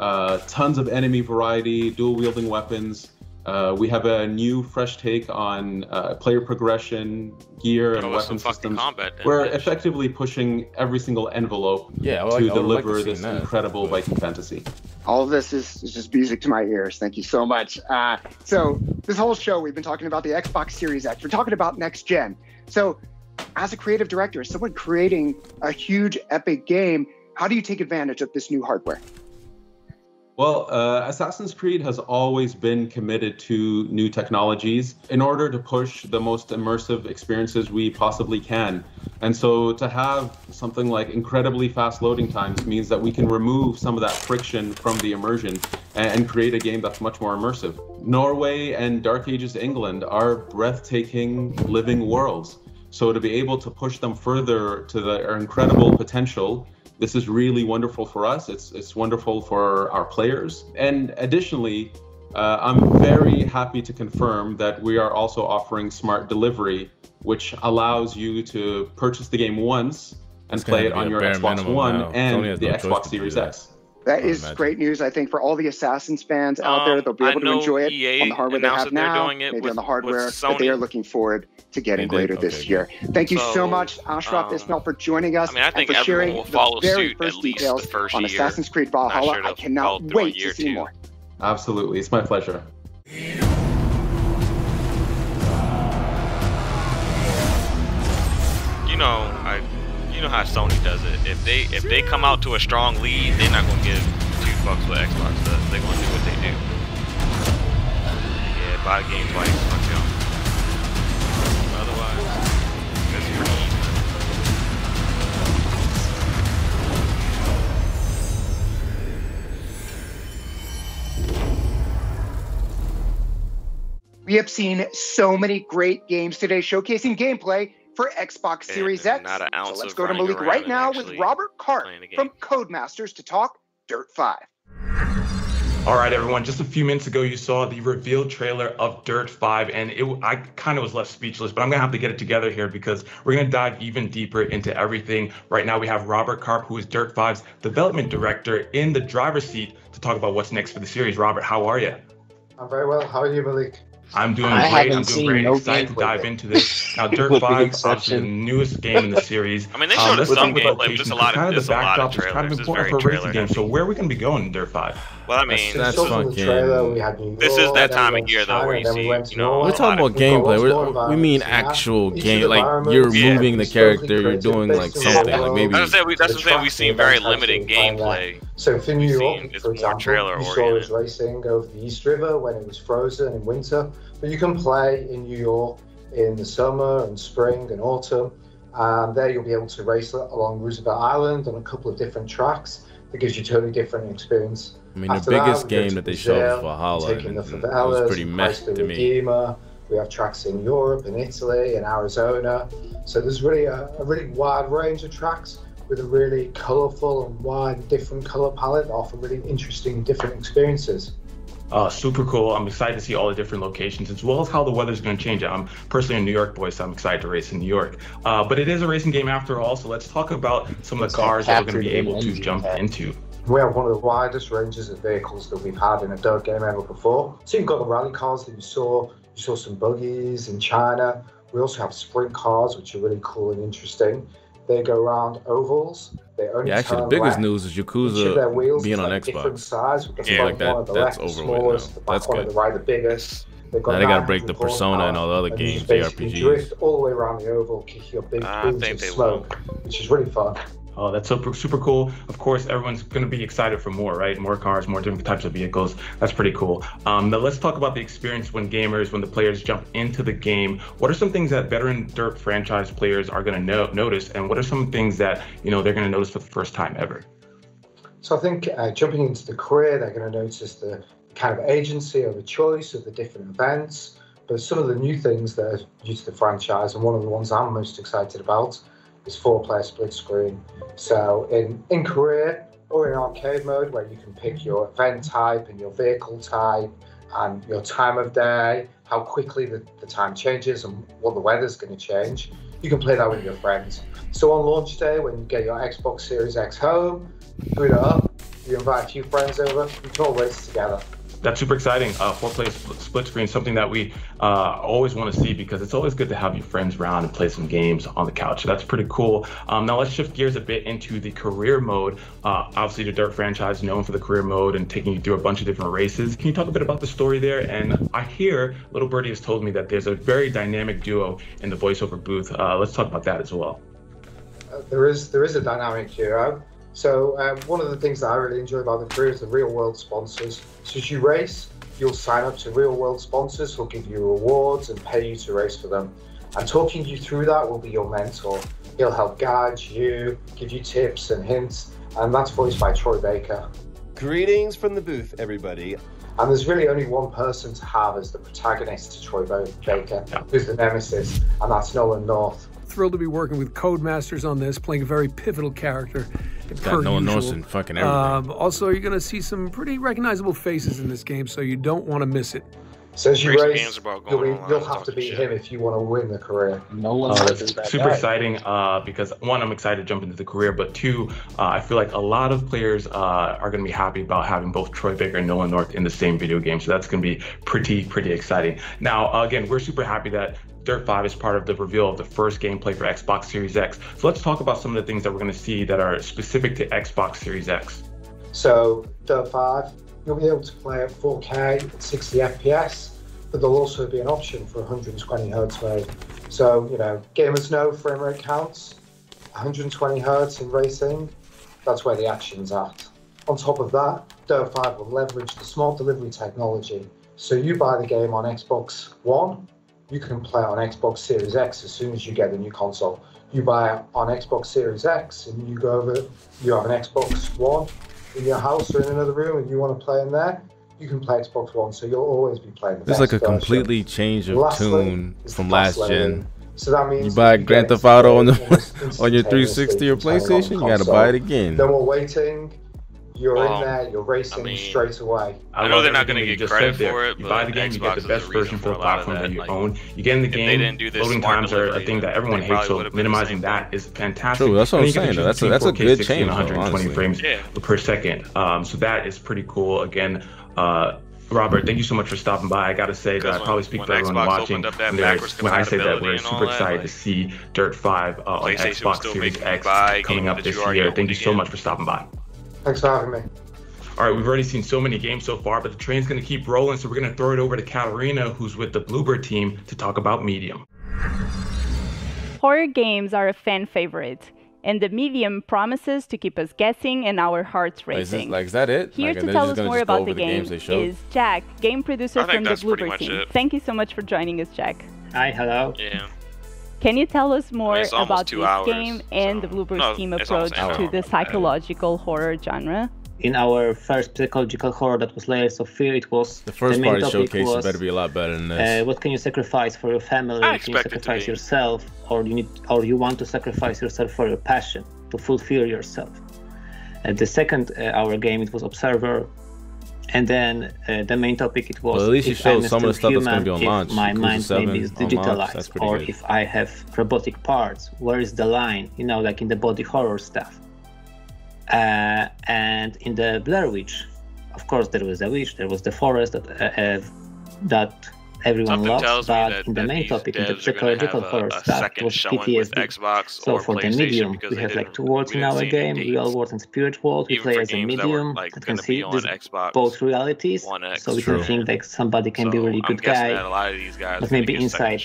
uh, tons of enemy variety, dual wielding weapons. Uh, we have a new, fresh take on uh, player progression, gear, and Throw weapon systems. combat We're bitch. effectively pushing every single envelope Yeah, I to like- I would like deliver to see this that. incredible Viking fantasy. All of this is, is just music to my ears. Thank you so much. Uh, so, this whole show, we've been talking about the Xbox Series X. We're talking about next gen. So, as a creative director, as someone creating a huge, epic game, how do you take advantage of this new hardware? Well, uh, Assassin's Creed has always been committed to new technologies in order to push the most immersive experiences we possibly can. And so to have something like incredibly fast loading times means that we can remove some of that friction from the immersion and, create a game that's much more immersive. Norway and Dark Ages England are breathtaking living worlds. So to be able to push them further to their incredible potential this is really wonderful for us. It's it's wonderful for our players, and additionally, uh, I'm very happy to confirm that we are also offering smart delivery, which allows you to purchase the game once and It's play it on your Xbox One now. And the no Xbox Series. X. That I is imagine. great news, I think, for all the Assassins fans out there. They'll be Um, able to enjoy it EA on the hardware they have that they're now, doing it maybe with- on the hardware that they are looking forward to getting They did? later this Okay, year. Thank you so So, much, Ashraf um, Ismail, for joining us I mean, I think and for sharing will follow the very suit first at least the details first on. Assassin's Creed Valhalla. sure I they'll cannot follow wait year to see two. more. Absolutely, it's my pleasure. You know, I, you know how Sony does it. If they if they come out to a strong lead, they're not gonna give two fucks what Xbox does. They're gonna do what they do. Yeah, buy the game twice. Fuck y'all. Otherwise. We have seen so many great games today showcasing gameplay for Xbox Series X. not an ounce so let's of go to Malik right now with Robert Karp playing the game. from Codemasters to talk Dirt 5. All right, everyone. Just a few minutes ago, you saw the reveal trailer of Dirt 5, and it, I kind of was left speechless, but I'm going to have to get it together here because we're going to dive even deeper into everything. Right now, we have Robert Karp, who is Dirt 5's development director, in the driver's seat to talk about what's next for the series. Robert, how are you? I'm very well. How are you, Malik? I'm doing I great. I'm doing seen great. no Excited to dive yet. into this. Now, Dirt With the 5, obviously exception- the newest game in the series. I mean, they showed um, us let's some gameplay, but there's a lot of- kind of there's the a lot of backdrop is kind of trailers. It's important for a racing trailer game. So where are we going to be going in Dirt 5? Well, I mean, So that's from the fucking- trailer, we had New This is that time of year though where you then see, you know, we're talking about gameplay. We're, we mean actual Each game. Like you're are moving the character. You're doing like something. the Like maybe. That's what I'm saying. We, that's the what I'm saying. We've seen very limited actually find that. gameplay. So for New We've York, seen it's for example, trailer you saw oriented. us racing over the East River when it was frozen in winter, but you can play in New York in the summer and spring and autumn. And there you'll be able to race along Roosevelt Island on a couple of different tracks. That gives you a totally different experience. I mean, the biggest we go game that they showed was Brazil, Valhalla, taking and the it was pretty and meh the to me. Redeemer. We have tracks in Europe, in Italy, in Arizona. So there's really a, a really wide range of tracks with a really colourful and wide, different colour palette that offer really interesting, different experiences. Uh, super cool. I'm excited to see all the different locations as well as how the weather's going to change. I'm personally a New York boy, so I'm excited to race in New York. Uh, but it is a racing game after all, so let's talk about some of the cars that we're going to be able to jump into. We have one of the widest ranges of vehicles that we've had in a dirt game ever before. So you've got the rally cars that you saw. You saw some buggies in China. We also have sprint cars, which are really cool and interesting. They go around ovals. They only Yeah, actually, the biggest left. news is Each their Yakuza wheels being is on like different Xbox. size. With the Yeah, front like that. one at the That's left, the over with smallest, now. The back That's one at good. the right, the biggest. They've got Now they gotta break the horsepower, Persona and all the other games, just basically JRPGs. drift all the way around the oval, kicking up big ah, I plumes of they smoke, which is really fun. Oh, that's super super cool. Of course, everyone's going to be excited for more, right? More cars, more different types of vehicles. That's pretty cool. Um, now let's talk about the experience when gamers, when the players jump into the game. What are some things that veteran Dirt franchise players are going to no- notice, and what are some things that you know they're going to notice for the first time ever? So I think uh, jumping into the career, they're going to notice the kind of agency or the choice of the different events. But some of the new things that are new to the franchise, and one of the ones I'm most excited about, is four-player split screen. So in in career or in arcade mode, where you can pick your event type and your vehicle type and your time of day, how quickly the, the time changes, and what the weather's going to change. You can play that with your friends. So on launch day, when you get your Xbox Series X home, boot it up, you invite a few friends over, you can all race together. That's super exciting. Uh, four player split, screen, something that we uh, always want to see because it's always good to have your friends around and play some games on the couch. So that's pretty cool. Um, now let's shift gears a bit into the career mode. Uh, obviously, the Dirt franchise known for the career mode and taking you through a bunch of different races. Can you talk a bit about the story there? And I hear Little Birdie has told me that there's a very dynamic duo in the voiceover booth. Uh, let's talk about that as well. Uh, there is there is a dynamic duo. So um, one of the things that I really enjoy about the career is the real world sponsors. So as you race, you'll sign up to real world sponsors who'll give you rewards and pay you to race for them. And talking you through that will be your mentor. He'll help guide you, give you tips and hints, and that's voiced by Troy Baker. Greetings from the booth, everybody. And there's really only one person to have as the protagonist to Troy Baker, who's the nemesis, and that's Nolan North. Thrilled to be working with Codemasters on this, playing a very pivotal character. Got Nolan North in fucking everything. Um, also, you're going to see some pretty recognizable faces in this game, so you don't want to miss it. So as you Racing race, games about you'll, going be, online you'll have to talking beat him if you want to win the career. No one Uh, versus super guy. exciting uh, because one, I'm excited to jump into the career, but two, uh, I feel like a lot of players uh, are going to be happy about having both Troy Baker and Nolan North in the same video game. So that's going to be pretty, pretty exciting. Now, uh, again, we're super happy that Dirt 5 is part of the reveal of the first gameplay for Xbox Series X. So let's talk about some of the things that we're going to see that are specific to Xbox Series X. So Dirt 5, you'll be able to play at 4K at 60 FPS, but there'll also be an option for 120 hertz mode. So, you know, gamers know frame rate counts. 120 hertz in racing, that's where the action's at. On top of that, Dirt 5 will leverage the smart delivery technology. So you buy the game on Xbox One, you can play on Xbox Series X as soon as you get the new console. You buy on Xbox Series X and you go over, you have an Xbox One in your house or in another room and you want to play in there, you can play Xbox One. So you'll always be playing the There's like a version. completely change of Lastly, tune from last gen. So that means You buy Grand Theft Auto on the on your 360 or instantaneously playing on PlayStation, you gotta buy it again. No more waiting. You're Well, in there. You're racing straight away. I know love they're not gonna get just credit said there. for it, You buy the game, you get the best version for for the a lot of platform that, that. you Like, own. You get in the if they game. didn't do this Loading times are a thing that everyone hates, so would've been the minimizing that is fantastic. True, that's what I'm you get to saying, That's a- between that's a good change, 120 frames per second. Um, so that is pretty cool. Again, uh, Robert, thank you so much for stopping by. I gotta say that I probably speak for everyone Xbox watching. up that when they're- backwards when I say that we're and all super that, excited to see Dirt 5 uh, on Xbox still Series X coming up this year. Thank you so again. much for stopping by. Thanks for having me. All right, we've already seen so many games so far, but the train's going to keep rolling. So we're going to throw it over to Katarina, who's with the Bloober team, to talk about Medium. Horror games are a fan favorite, and the medium promises to keep us guessing and our hearts Like, is, this, racing. like, is that it? Here like, to tell us more about the game games is Jack, game producer from the that's pretty Bloober much team. it. Thank you so much for joining us, Jack. Hi, hello. Yeah. Can you tell us more it's almost about this hours, game and the Bloober no, team approach to hour. the psychological horror genre? In our first psychological horror that was Layers of Fear, it was The first main part of topic showcase was, better be a lot better than this. Uh, what can you sacrifice for your family? I can you expect it to sacrifice yourself, or you need, or you want to sacrifice yourself for your passion to fulfill yourself. Uh, the second uh, our game it was Observer, and then uh, the main topic it was. Well, at least you showed some of the stuff that's gonna be on launch. My mind 7 maybe is launch, digitalized, or good. if I have robotic parts, where is the line? You know, like in the body horror stuff. Uh, and in the Blair Witch, of course, there was a witch, there was the forest that uh, uh, that everyone Something loves, but that, in the main topic, in the devs are gonna psychological have horror a, a stuff, was showing PTSD. Xbox So or for the medium, we have like two worlds in our game: dates. real world and spirit world. We Even play as a games that were, medium like, that can see this, Xbox both realities. So we can think that somebody can be a really good guy, a lot of these guys but maybe inside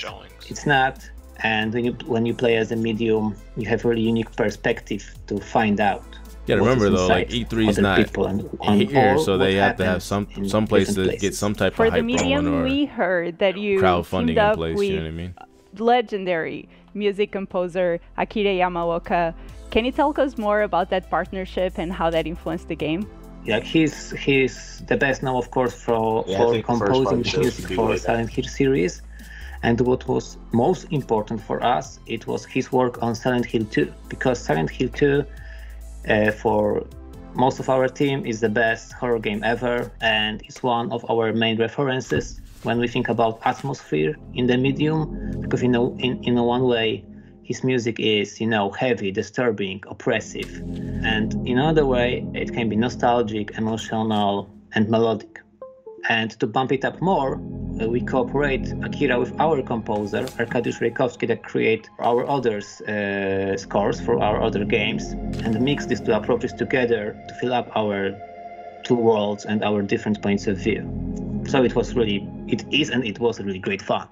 it's not. And when you when you play as a medium, you have a really unique perspective to find out. Yeah, what remember is though, like E3 is not people on here, all so they have to have some some place to get some type For of the hype medium, going or we heard that you crowdfunding teamed in place. You know what I mean? legendary music composer Akira Yamaoka. Can you tell us more about that partnership and how that influenced the game? Yeah, he's he's the best now, of course, for Yeah, for think the first composing the music for like. Silent Hill series. And what was most important for us, it was his work on Silent Hill 2, because Silent Hill 2, uh, for most of our team is the best horror game ever, and it's one of our main references when we think about atmosphere in the medium, because you know, in, in one way, his music is, you know, heavy, disturbing, oppressive. And in another way, it can be nostalgic, emotional, and melodic. And to bump it up more, uh, we cooperate Akira with our composer Arkadiusz Reikowski that create our other uh, scores for our other games and mix these two approaches together to fill up our two worlds and our different points of view. So it was really, it is and it was really great fun.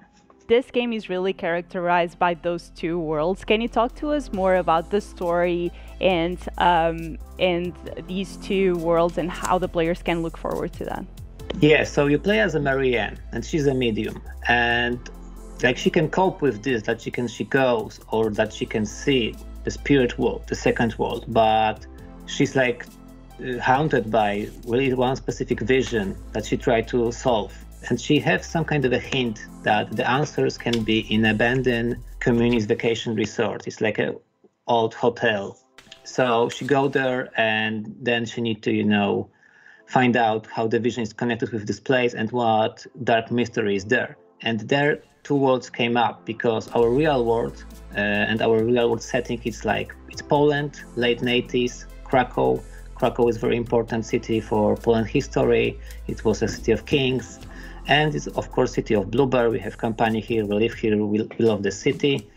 This game is really characterized by those two worlds. Can you talk to us more about the story and um, and these two worlds and how the players can look forward to that? Yeah, so you play as a Marianne, and she's a medium, and like she can cope with this, that she can she goes, or that she can see the spirit world, the second world, but she's like uh, haunted by really one specific vision that she tried to solve, and she has some kind of a hint that the answers can be in abandoned communist vacation resort. It's like a old hotel, so she go there, and then she need to you know find out how the vision is connected with this place and what dark mystery is there. And there, two worlds came up because our real world uh, and our real world setting is like it's Poland, late 80s, Krakow. Krakow is a very important city for Poland history. It was a city of kings, and it's of course city of Bloober. We have company here, we live here, we, we love the city.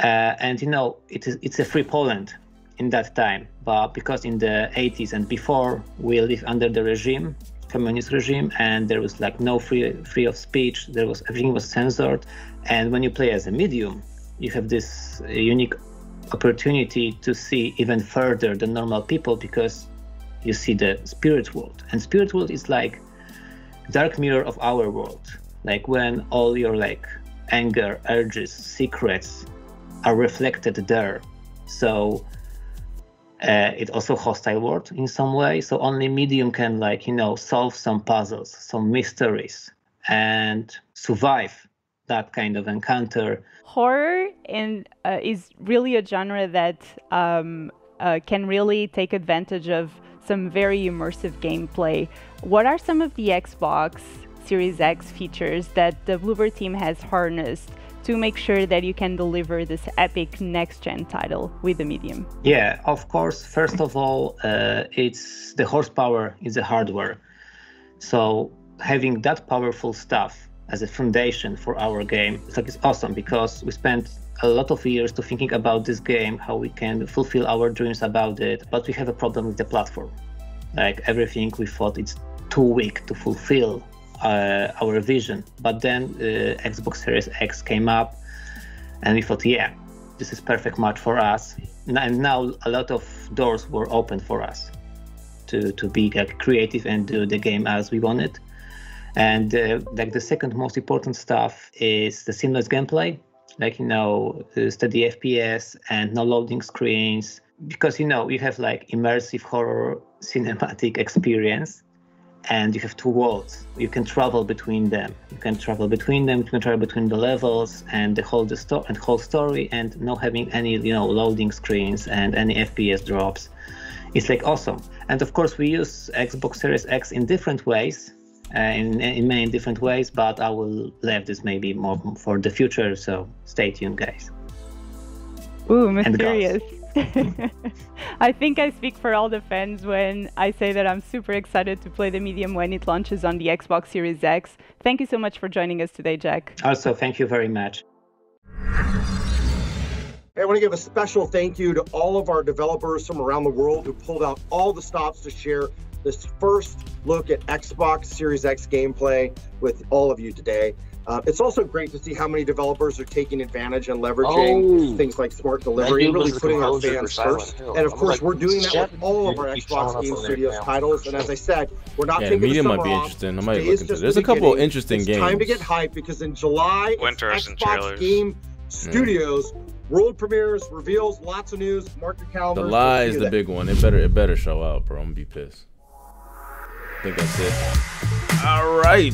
Uh, and you know, it is it's a free Poland in that time. But because in the 80s and before we live under the regime, communist regime, and there was like no free free of speech. There was everything was censored. And when you play as a medium, you have this unique opportunity to see even further than normal people because you see the spirit world. And spirit world is like dark mirror of our world. Like when all your like anger, urges, secrets are reflected there. So uh, it's also hostile world in some way. So only medium can like you know solve some puzzles, some mysteries, and survive that kind of encounter. Horror uh, is really a genre that um, uh, can really take advantage of some very immersive gameplay. What are some of the Xbox Series X features that the Bloober team has harnessed to make sure that you can deliver this epic next gen title with the medium? Yeah, of course. First of all, uh, it's the horsepower is the hardware. So having that powerful stuff as a foundation for our game, it's like it's awesome because we spent a lot of years to thinking about this game, how we can fulfill our dreams about it, but we have a problem with the platform. Like everything we thought it's too weak to fulfill uh, our vision. But then uh, Xbox Series X came up, and we thought, yeah, this is perfect match for us. And now a lot of doors were open for us to to be like, creative and do the game as we wanted. And uh, like the second most important stuff is the seamless gameplay, like you know, steady FPS and no loading screens. Because you know you have like immersive horror cinematic experience and you have two worlds. You can travel between them. You can travel between them. You can travel between the levels and the whole the sto- and whole story, and not having any you know loading screens and any FPS drops. It's like awesome. And of course, we use Xbox Series X in different ways, uh, in in many different ways. But I will leave this maybe more for the future. So stay tuned, guys. Ooh, mysterious. I think I speak for all the fans when I say that I'm super excited to play the medium when it launches on the Xbox Series X. Thank you so much for joining us today, Jack. Also, thank you very much. I want to give a special thank you to all of our developers from around the world who pulled out all the stops to share this first look at Xbox Series X gameplay with all of you today. Uh, it's also great to see how many developers are taking advantage and leveraging oh, things like smart delivery and really putting our fans first. And of course, like, we're doing that with all of our Xbox Game Studios titles. And as I said, we're not yeah, taking medium the might be off. interesting. I might look into There's a couple interesting it's games. time to get hyped because in July, Interesting Xbox trailers. Game Studios. World premieres, reveals, lots of news. Mark your The lie is the big one. It better it better show out, bro. I'm gonna be pissed. I think that's it. All right,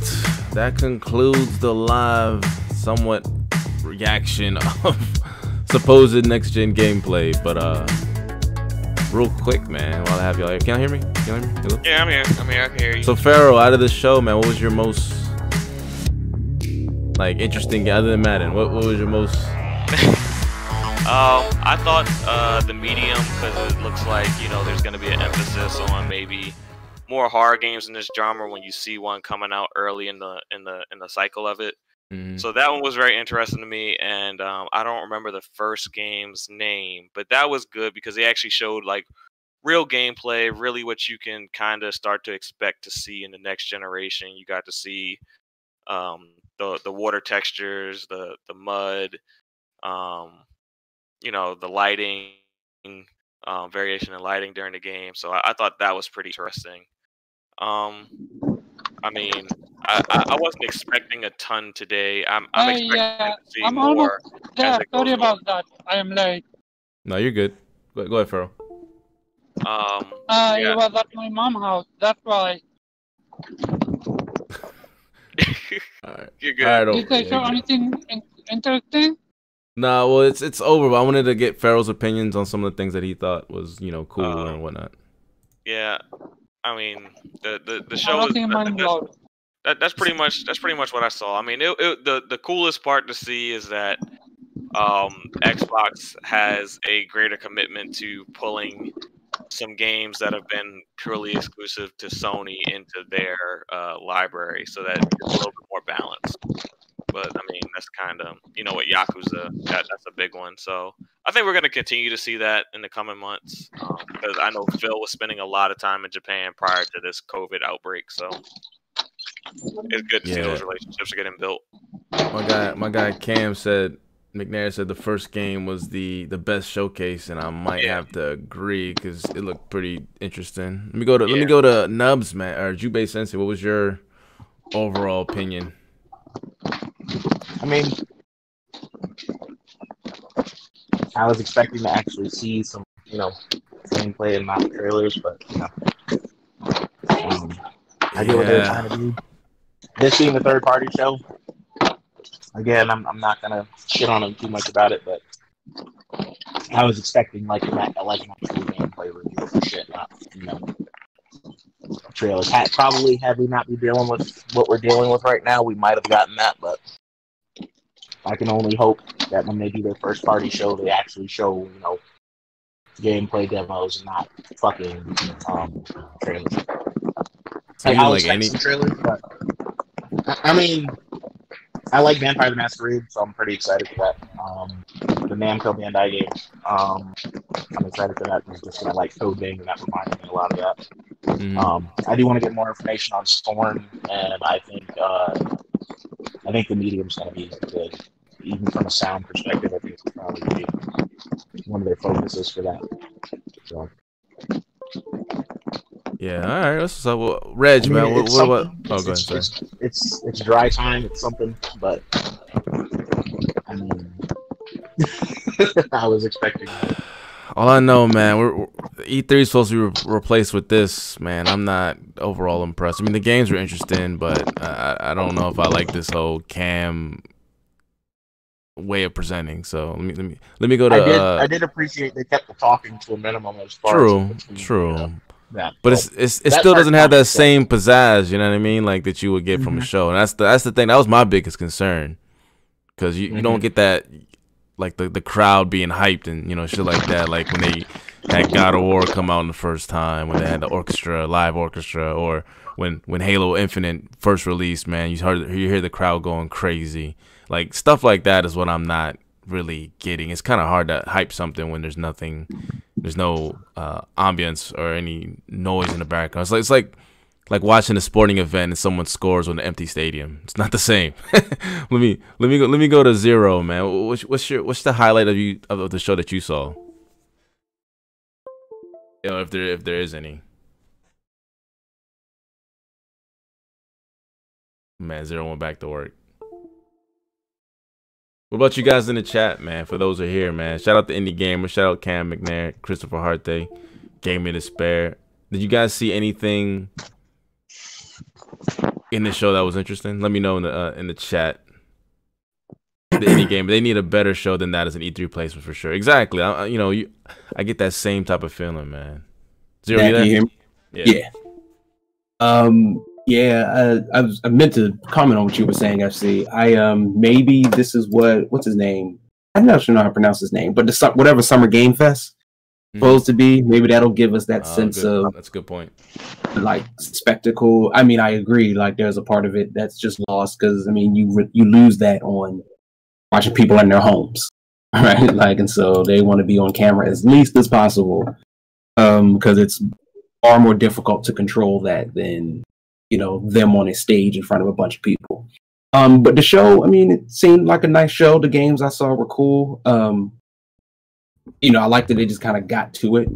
that concludes the live, somewhat reaction of supposed next gen gameplay. But uh, real quick, man, while I have y'all here. Can you hear me? Can you hear me? Hello? Yeah, I'm here. I'm here. I can hear you. So Pharaoh, out of the show, man, what was your most like interesting other than Madden? What what was your most Um, I thought uh, the medium because it looks like you know there's going to be an emphasis on maybe more horror games in this genre when you see one coming out early in the in the in the cycle of it. Mm-hmm. So that one was very interesting to me, and um, I don't remember the first game's name, but that was good because they actually showed like real gameplay, really what you can kind of start to expect to see in the next generation. You got to see um, the the water textures, the the mud, um, you know, the lighting, um, variation in lighting during the game. So I, I thought that was pretty interesting. Um, I mean, I, I I wasn't expecting a ton today. I'm I'm Uh, expecting yeah, to see I'm more. almost there. Sorry goes about that. I am late. No, you're good. Go, go ahead, Pharaoh. Um, Uh, yeah. it was at my mom's house. That's why. All right. You're good. All right, Did they show anything in- interesting? No, well, it's it's over. But I wanted to get Pharaoh's opinions on some of the things that he thought was you know cool Um, and whatnot. Yeah, I mean the the, the show Nothing that- mind that's, blowing. that, that's pretty much that's pretty much what I saw. I mean, it, it, the the coolest part to see is that um, Xbox has a greater commitment to pulling some games that have been purely exclusive to Sony into their uh, library, so that it's a little bit more balanced. But I mean, that's kind of you know what Yakuza that, that's a big one. So I think we're going to continue to see that in the coming months um, because I know Phil was spending a lot of time in Japan prior to this COVID outbreak. So it's good to see those relationships are getting built. My guy, my guy Cam said McNair said the first game was the the best showcase, and I might have to agree because it looked pretty interesting. Let me go to let me go to Nubs, man, or Jubei Sensei. What was your overall opinion? I mean, I was expecting to actually see some, you know, gameplay and not trailers, but you know, um, I get what they're trying to do. This being the third party show, again, I'm, I'm not gonna shit on them too much about it, but I was expecting like a, like an actual gameplay review for shit, not you know trailers. Had, probably had we not be dealing with what we're dealing with right now, we might have gotten that, but I can only hope that when they do their first party show, they actually show you know gameplay demos and not fucking um, trailers. You I'll like any- trailers, but I- I mean, I like Vampire the Masquerade, so I'm pretty excited for that. Um, the Namco Bandai game, um, I'm excited for that. It's just I like code name, and that reminded me a lot of that. Mm-hmm. Um, I do want to get more information on Storm, and I think uh, I think the medium's going to be good, even from a sound perspective. I think it's probably be one of their focuses for that. So, Yeah, all right. So, well, Reg, I mean, man, what, what, what? Oh, It's- go ahead. it's, it's, it's it's dry time. It's something, but I mean, I was expecting. All I know, man, we're, we're E3 is supposed to be re- replaced with this, man. I'm not overall impressed. I mean, the games were interesting, but I, I don't know if I like this whole cam way of presenting. So let me let me let me go to. I did uh, I did appreciate they kept the talking to a minimum as far True, as between, true. uh, that. But So, it's it's it that still doesn't have that kinda same pizzazz, you know what I mean? Like that you would get from a Mhm. show, and that's the that's the thing. That was my biggest concern, because you, you don't Mhm. get that like the the crowd being hyped and you know shit like that. Like when they had God of War come out in the first time, when they had the orchestra, live orchestra, or when when Halo Infinite first released, man, you heard you hear the crowd going crazy. Like stuff like that is what I'm not really getting. It's kind of hard to hype something when there's nothing, there's no uh, ambience or any noise in the background. It's like it's like like watching a sporting event and someone scores on an empty stadium. It's not the same. let me let me go let me go to zero, man. What's, what's your what's the highlight of you of the show that you saw? You know, if there if there is any. Man, zero went back to work. What about you guys in the chat, man? For those who are here, man. Shout out to Indie Gamer. Shout out Cam McNair, Christopher Harte, Game Me to Spare. Did you guys see anything in the show that was interesting? Let me know in the uh, in the chat. the indie game. They need a better show than that as an E3 placement for sure. Exactly. I, you know, you, I get that same type of feeling, man. Zero, yeah, you hear me? Yeah. yeah. Um. Yeah. Uh, I was. I meant to comment on what you were saying. FC. I um. Maybe this is what. What's his name? I'm not sure how to pronounce his name, but the whatever Summer Game Fest mm-hmm. supposed to be. Maybe that'll give us that oh, sense good. of. That's a good point. Like spectacle. I mean, I agree. Like, there's a part of it that's just lost because I mean, you you lose that on watching people in their homes, right? Like, and so they want to be on camera as least as possible, um, because it's far more difficult to control that than you know them on a stage in front of a bunch of people. Um, but the show, I mean, it seemed like a nice show. The games I saw were cool. Um, you know, I liked that they just kind of got to it.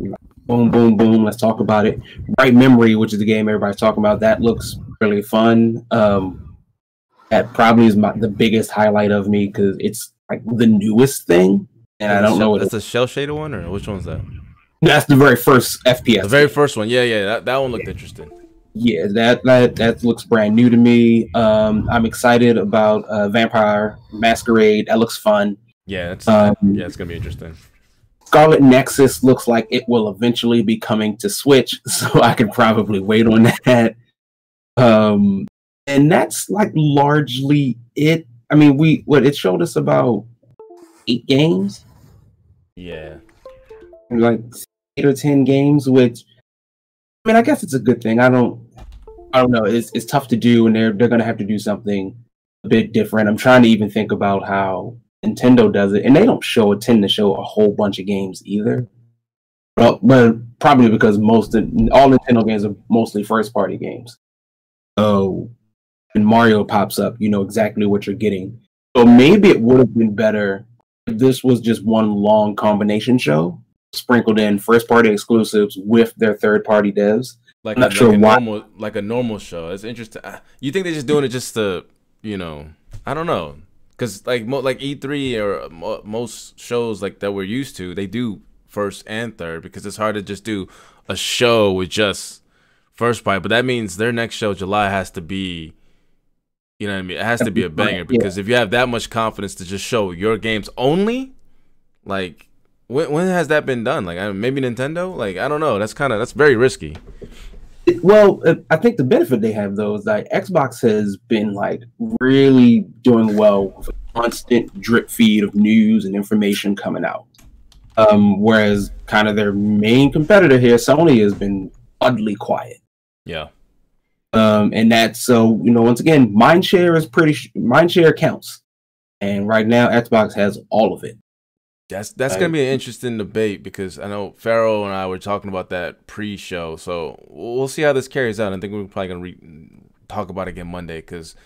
Boom, boom, boom. Let's talk about it. Bright Memory, which is the game everybody's talking about, that looks really fun. Um, that probably is my, the biggest highlight of me because it's like the newest thing, and I don't know what that's a shell shaded one or which one's that? That's the very first FPS. The very first one, yeah, yeah. That, that one looked interesting. Yeah, that that that looks brand new to me. Um, I'm excited about uh, Vampire Masquerade. That looks fun. Yeah, it's um, yeah, it's gonna be interesting. Scarlet Nexus looks like it will eventually be coming to Switch, so I can probably wait on that. Um, and that's like largely it. I mean, we what it showed us about eight games. Yeah, like eight or ten games, which I mean, I guess it's a good thing. I don't, I don't know. It's it's tough to do, and they're they're gonna have to do something a bit different. I'm trying to even think about how Nintendo does it, and they don't show tend to show a whole bunch of games either. Well, but probably because most of, all Nintendo games are mostly first party games. So when Mario pops up, you know exactly what you're getting. So maybe it would have been better if this was just one long combination show, sprinkled in first party exclusives with their third party devs. Like, not like sure a why. normal like a normal show. It's interesting. You think they're just doing it just to, you know, I don't know because like mo- like E3 or mo- most shows like that we're used to, they do first and third because it's hard to just do a show with just first party. But that means their next show, July, has to be, you know what I mean? It has to be a banger because if you have that much confidence to just show your games only, like when when has that been done? Like maybe Nintendo? Like I don't know. That's kind of that's very risky. Well, uh, I think the benefit they have though is that Xbox has been like really doing well with a constant drip feed of news and information coming out. Um, whereas kind of their main competitor here, Sony, has been oddly quiet. Yeah. Um, and that's so you know once again, mindshare is pretty. Mindshare counts, and right now Xbox has all of it. That's that's gonna be an interesting debate because I know Pharaoh and I were talking about that pre-show, so we'll see how this carries out. I think we're probably gonna re- talk about it again Monday because,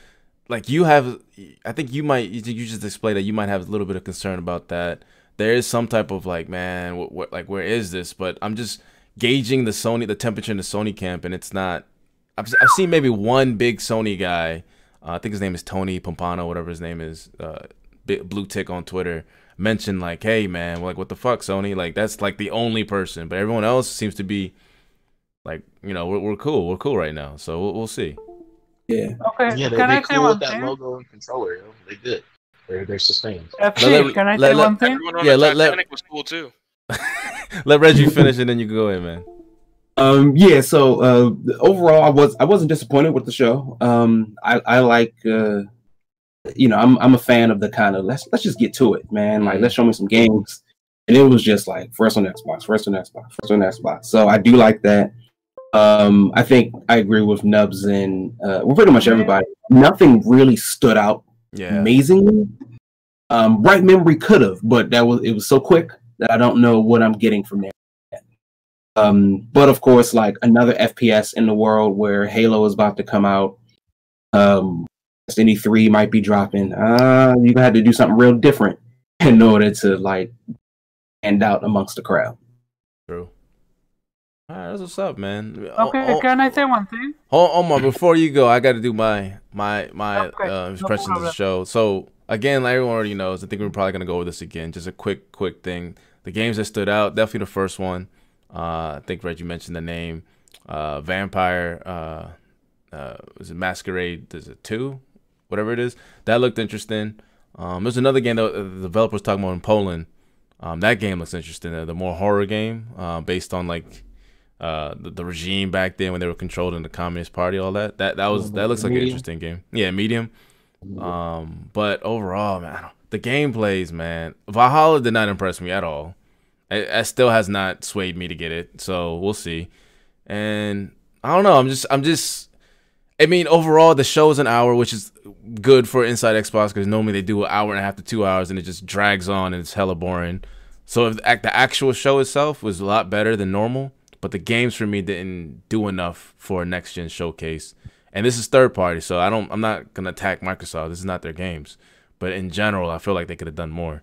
like, you have, I think you might, you just explained that you might have a little bit of concern about that. There is some type of like, man, what, what, like, where is this? But I'm just gauging the Sony, the temperature in the Sony camp, and it's not. I've I've seen maybe one big Sony guy. Uh, I think his name is Tony Pompano, whatever his name is, uh, blue tick on Twitter mention like, "Hey, man, like what the fuck, Sony?" Like that's like the only person, but everyone else seems to be like, you know, we're, we're cool, we're cool right now. So we'll, we'll see. Yeah. Okay. Yeah, they, can they I say cool one with that thing? logo and controller. Yo. They good. They're they're sustained. FC, let- can I let- say let- one thing? Everyone on Yeah, the let- let- Titanic was cool too. Let Reggie finish and then you can go in, man. Um, yeah. So uh, overall, I was I wasn't disappointed with the show. Um, I I like uh, you know I'm I'm a fan of the kind of let's let's just get to it, man. Like let's show me some games, and it was just like first on Xbox, first on Xbox, first on Xbox. So I do like that. Um, I think I agree with Nubs and uh, well, pretty much everybody. Nothing really stood out Yeah. amazingly. Um, Bright Memory could have, but that was it was so quick that I don't know what I'm getting from there. Um, but of course, like another FPS in the world where Halo is about to come out, um, Destiny 3 might be dropping. Uh, you had to do something real different in order to like stand out amongst the crowd. True. All right, that's what's up, man. Okay, Oh, oh, can I say one thing? Hold on, Omar, before you go, I got to do my my my Okay, uh, no of the show. So again, like everyone already knows, I think we're probably gonna go over this again. Just a quick quick thing. The games that stood out, definitely the first one. Uh, I think Reggie mentioned the name. Uh, Vampire. Uh, uh, was it Masquerade? Is it two? Whatever it is, that looked interesting. Um, there's another game that the developers talking about in Poland. Um, that game looks interesting. The, the more horror game, uh, based on like uh, the, the regime back then when they were controlled in the Communist Party, all that. That that was that looks like an interesting game. Yeah, medium. Um, but overall, man, the gameplays, man, Valhalla did not impress me at all. It, it still has not swayed me to get it, so we'll see. And I don't know. I'm just, I'm just. I mean, overall, the show is an hour, which is good for Inside Xbox because normally they do an hour and a half to two hours, and it just drags on and it's hella boring. So if the, the actual show itself was a lot better than normal, but the games for me didn't do enough for a next gen showcase. And this is third party, so I don't. I'm not gonna attack Microsoft. This is not their games, but in general, I feel like they could have done more.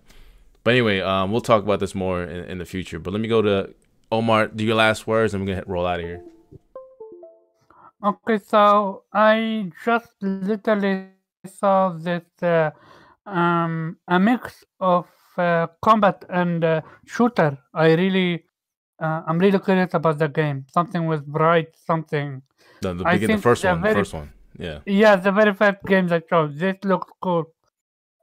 But anyway, um, we'll talk about this more in, in the future. But let me go to Omar. Do your last words, and we're gonna roll out of here. Okay, so I just literally saw this uh, um, a mix of uh, combat and uh, shooter. I really, uh, I'm really curious about the game. Something with bright, something. The, the, I the first the one. The very- first one. Yeah. Yeah, the very first game that showed this looks cool,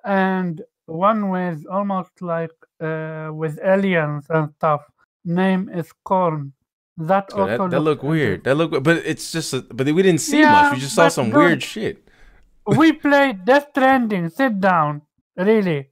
and one with almost like uh, with aliens and stuff. Name is Scorn. That So that also that looks look weird. That look, but it's just. A, but we didn't see Yeah, much. We just saw some dude, weird shit. we played Death Stranding. Sit down. Really.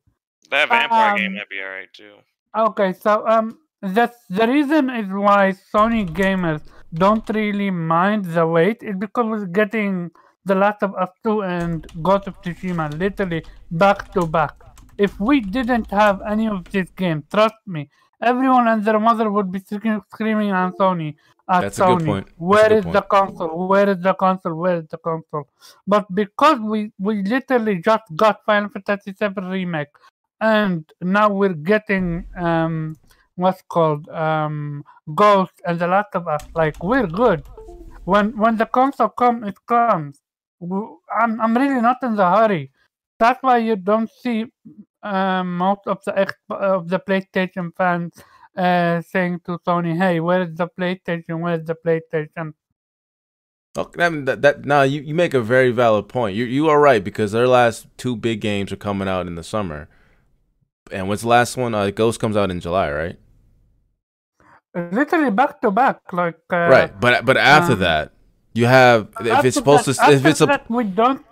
That vampire Um, game might be alright too. Okay, so um, that's the reason is why Sony gamers don't really mind the wait is because we're getting The Last of Us 2 and Ghost of Tsushima literally back to back. If we didn't have any of these games, trust me, everyone and their mother would be screaming on Sony. At That's a good Sony, point. That's Where good is the console? Where is the console? Where is the console? But because we we literally just got Final Fantasy VII remake, and now we're getting um what's called um Ghost and The Last of Us. Like we're good. When when the console comes, it comes. I'm I'm really not in the hurry. That's why you don't see most of the ex- of the PlayStation fans uh, saying to Sony, "Hey, where is the PlayStation? Where is the PlayStation?" Okay, I mean, that, that now you, you make a very valid point. You you are right because their last two big games are coming out in the summer. And what's the last one? Uh, Ghost comes out in July, right? Literally back to back, like uh, right. But but after um, that, you have if it's supposed that- to if it's a that, we don't.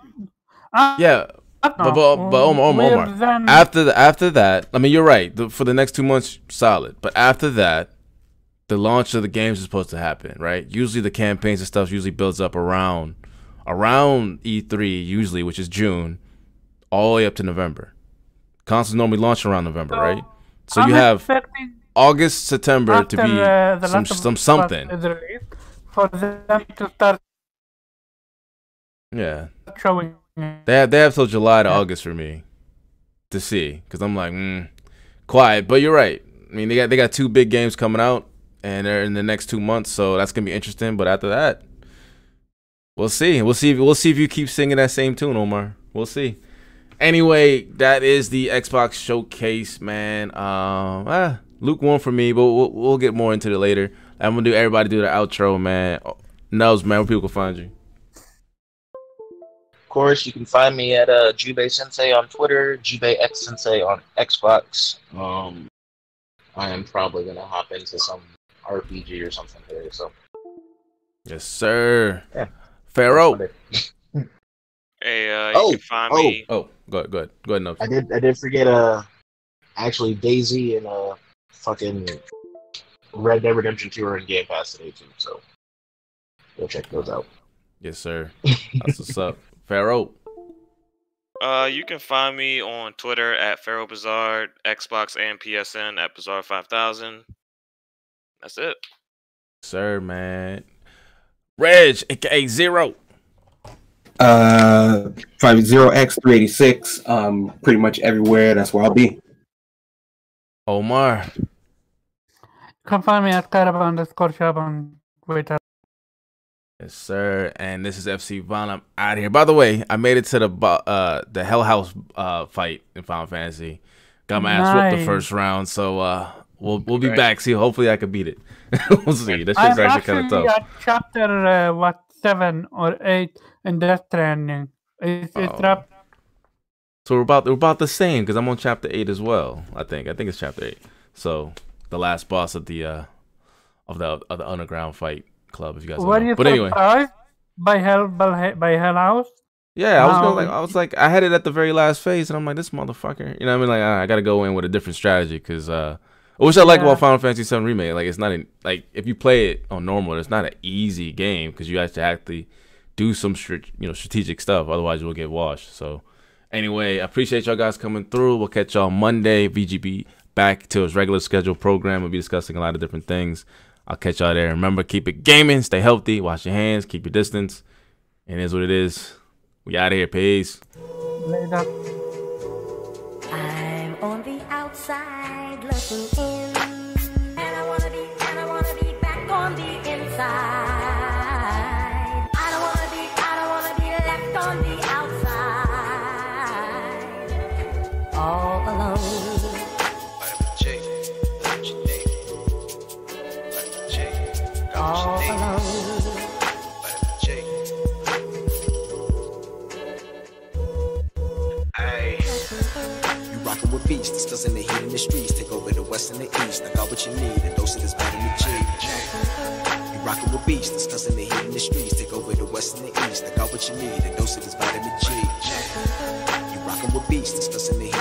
Uh, yeah. But but, but Omar, Omar, Omar. then- after the, after that, I mean, you're right. The, for the next two months, solid. But after that, the launch of the games is supposed to happen, right? Usually, the campaigns and stuff usually builds up around around E3, usually, which is June, all the way up to November. Consoles normally launch around November, right? So I'm you have August, September to be uh, some some something. for them to start Yeah. showing. They have they have till July to August for me to see because I'm like mm, quiet. But you're right. I mean they got they got two big games coming out and they're in the next two months, so that's gonna be interesting. But after that, we'll see. We'll see. If, We'll see if you keep singing that same tune, Omar. We'll see. Anyway, that is the Xbox showcase, man. Um, ah, lukewarm for me, but we'll, we'll get more into it later. I'm gonna do everybody do the outro, man. Nubs, man, where people can find you. Of course, you can find me at uh, Jubei Sensei on Twitter, Jubei X Sensei on Xbox. Um, I am probably gonna hop into some RPG or something today. So Yes, sir. Yeah. Pharaoh. Hey, uh, you Oh, can find oh. me. Oh, go ahead, go ahead, go ahead, Nubs. I did I did forget uh actually DayZ and uh fucking Red Dead Redemption 2 are in Game Pass today too. So go check those out. Yes, sir. That's what's up. Pharaoh. Uh, you can find me on Twitter at Pharaoh Bizarre, Xbox and PSN at Bizarre Five Thousand. That's it. Sir, man. Reg, aka Zero. Uh, five zero X three eighty six. Um, pretty much everywhere. That's where I'll be. Omar. Come find me at Carab underscore shop on Twitter. Yes, sir. And this is FC Von. I'm out of here. By the way, I made it to the uh the Hell House uh fight in Final Fantasy. Got my ass whooped the first round, so uh we'll we'll be Right. back. See, hopefully I can beat it. we'll see. That shit's I'm actually kind of tough. at chapter uh, what seven or eight in Death Stranding. It's it's Oh. wrapped So we're about we're about the same because I'm on chapter eight as well. I think I think it's chapter eight. So the last boss of the uh of the of the underground fight club. If you guys, Were you but anyway, by Hell by, by Hell House? yeah, I was going like I was like I had it at the very last phase, and I'm like this motherfucker. You know what I mean? Like ah, I got to go in with a different strategy because uh, which I like Yeah. about Final Fantasy VII remake. Like it's not an, like if you play it on normal, it's not an easy game because you have to actually do some you know strategic stuff. Otherwise, you'll get washed. So anyway, I appreciate y'all guys coming through. We'll catch y'all Monday. VGB back to its regular scheduled program. We'll be discussing a lot of different things. I'll catch y'all there. Remember, keep it gaming, stay healthy, wash your hands, keep your distance. And it is what it is. We out of here. Peace. Later. I'm on the outside looking in, All alone. You rockin' with beats, discussing the heat in the streets. Take over the west and the east. I got what you need, a dose of this vitamin G. You rockin' with beats, discussing the heat in the streets. Take over the west and the east. I got what you need, a dose of this vitamin G. You rockin' with beats, discussing the heat.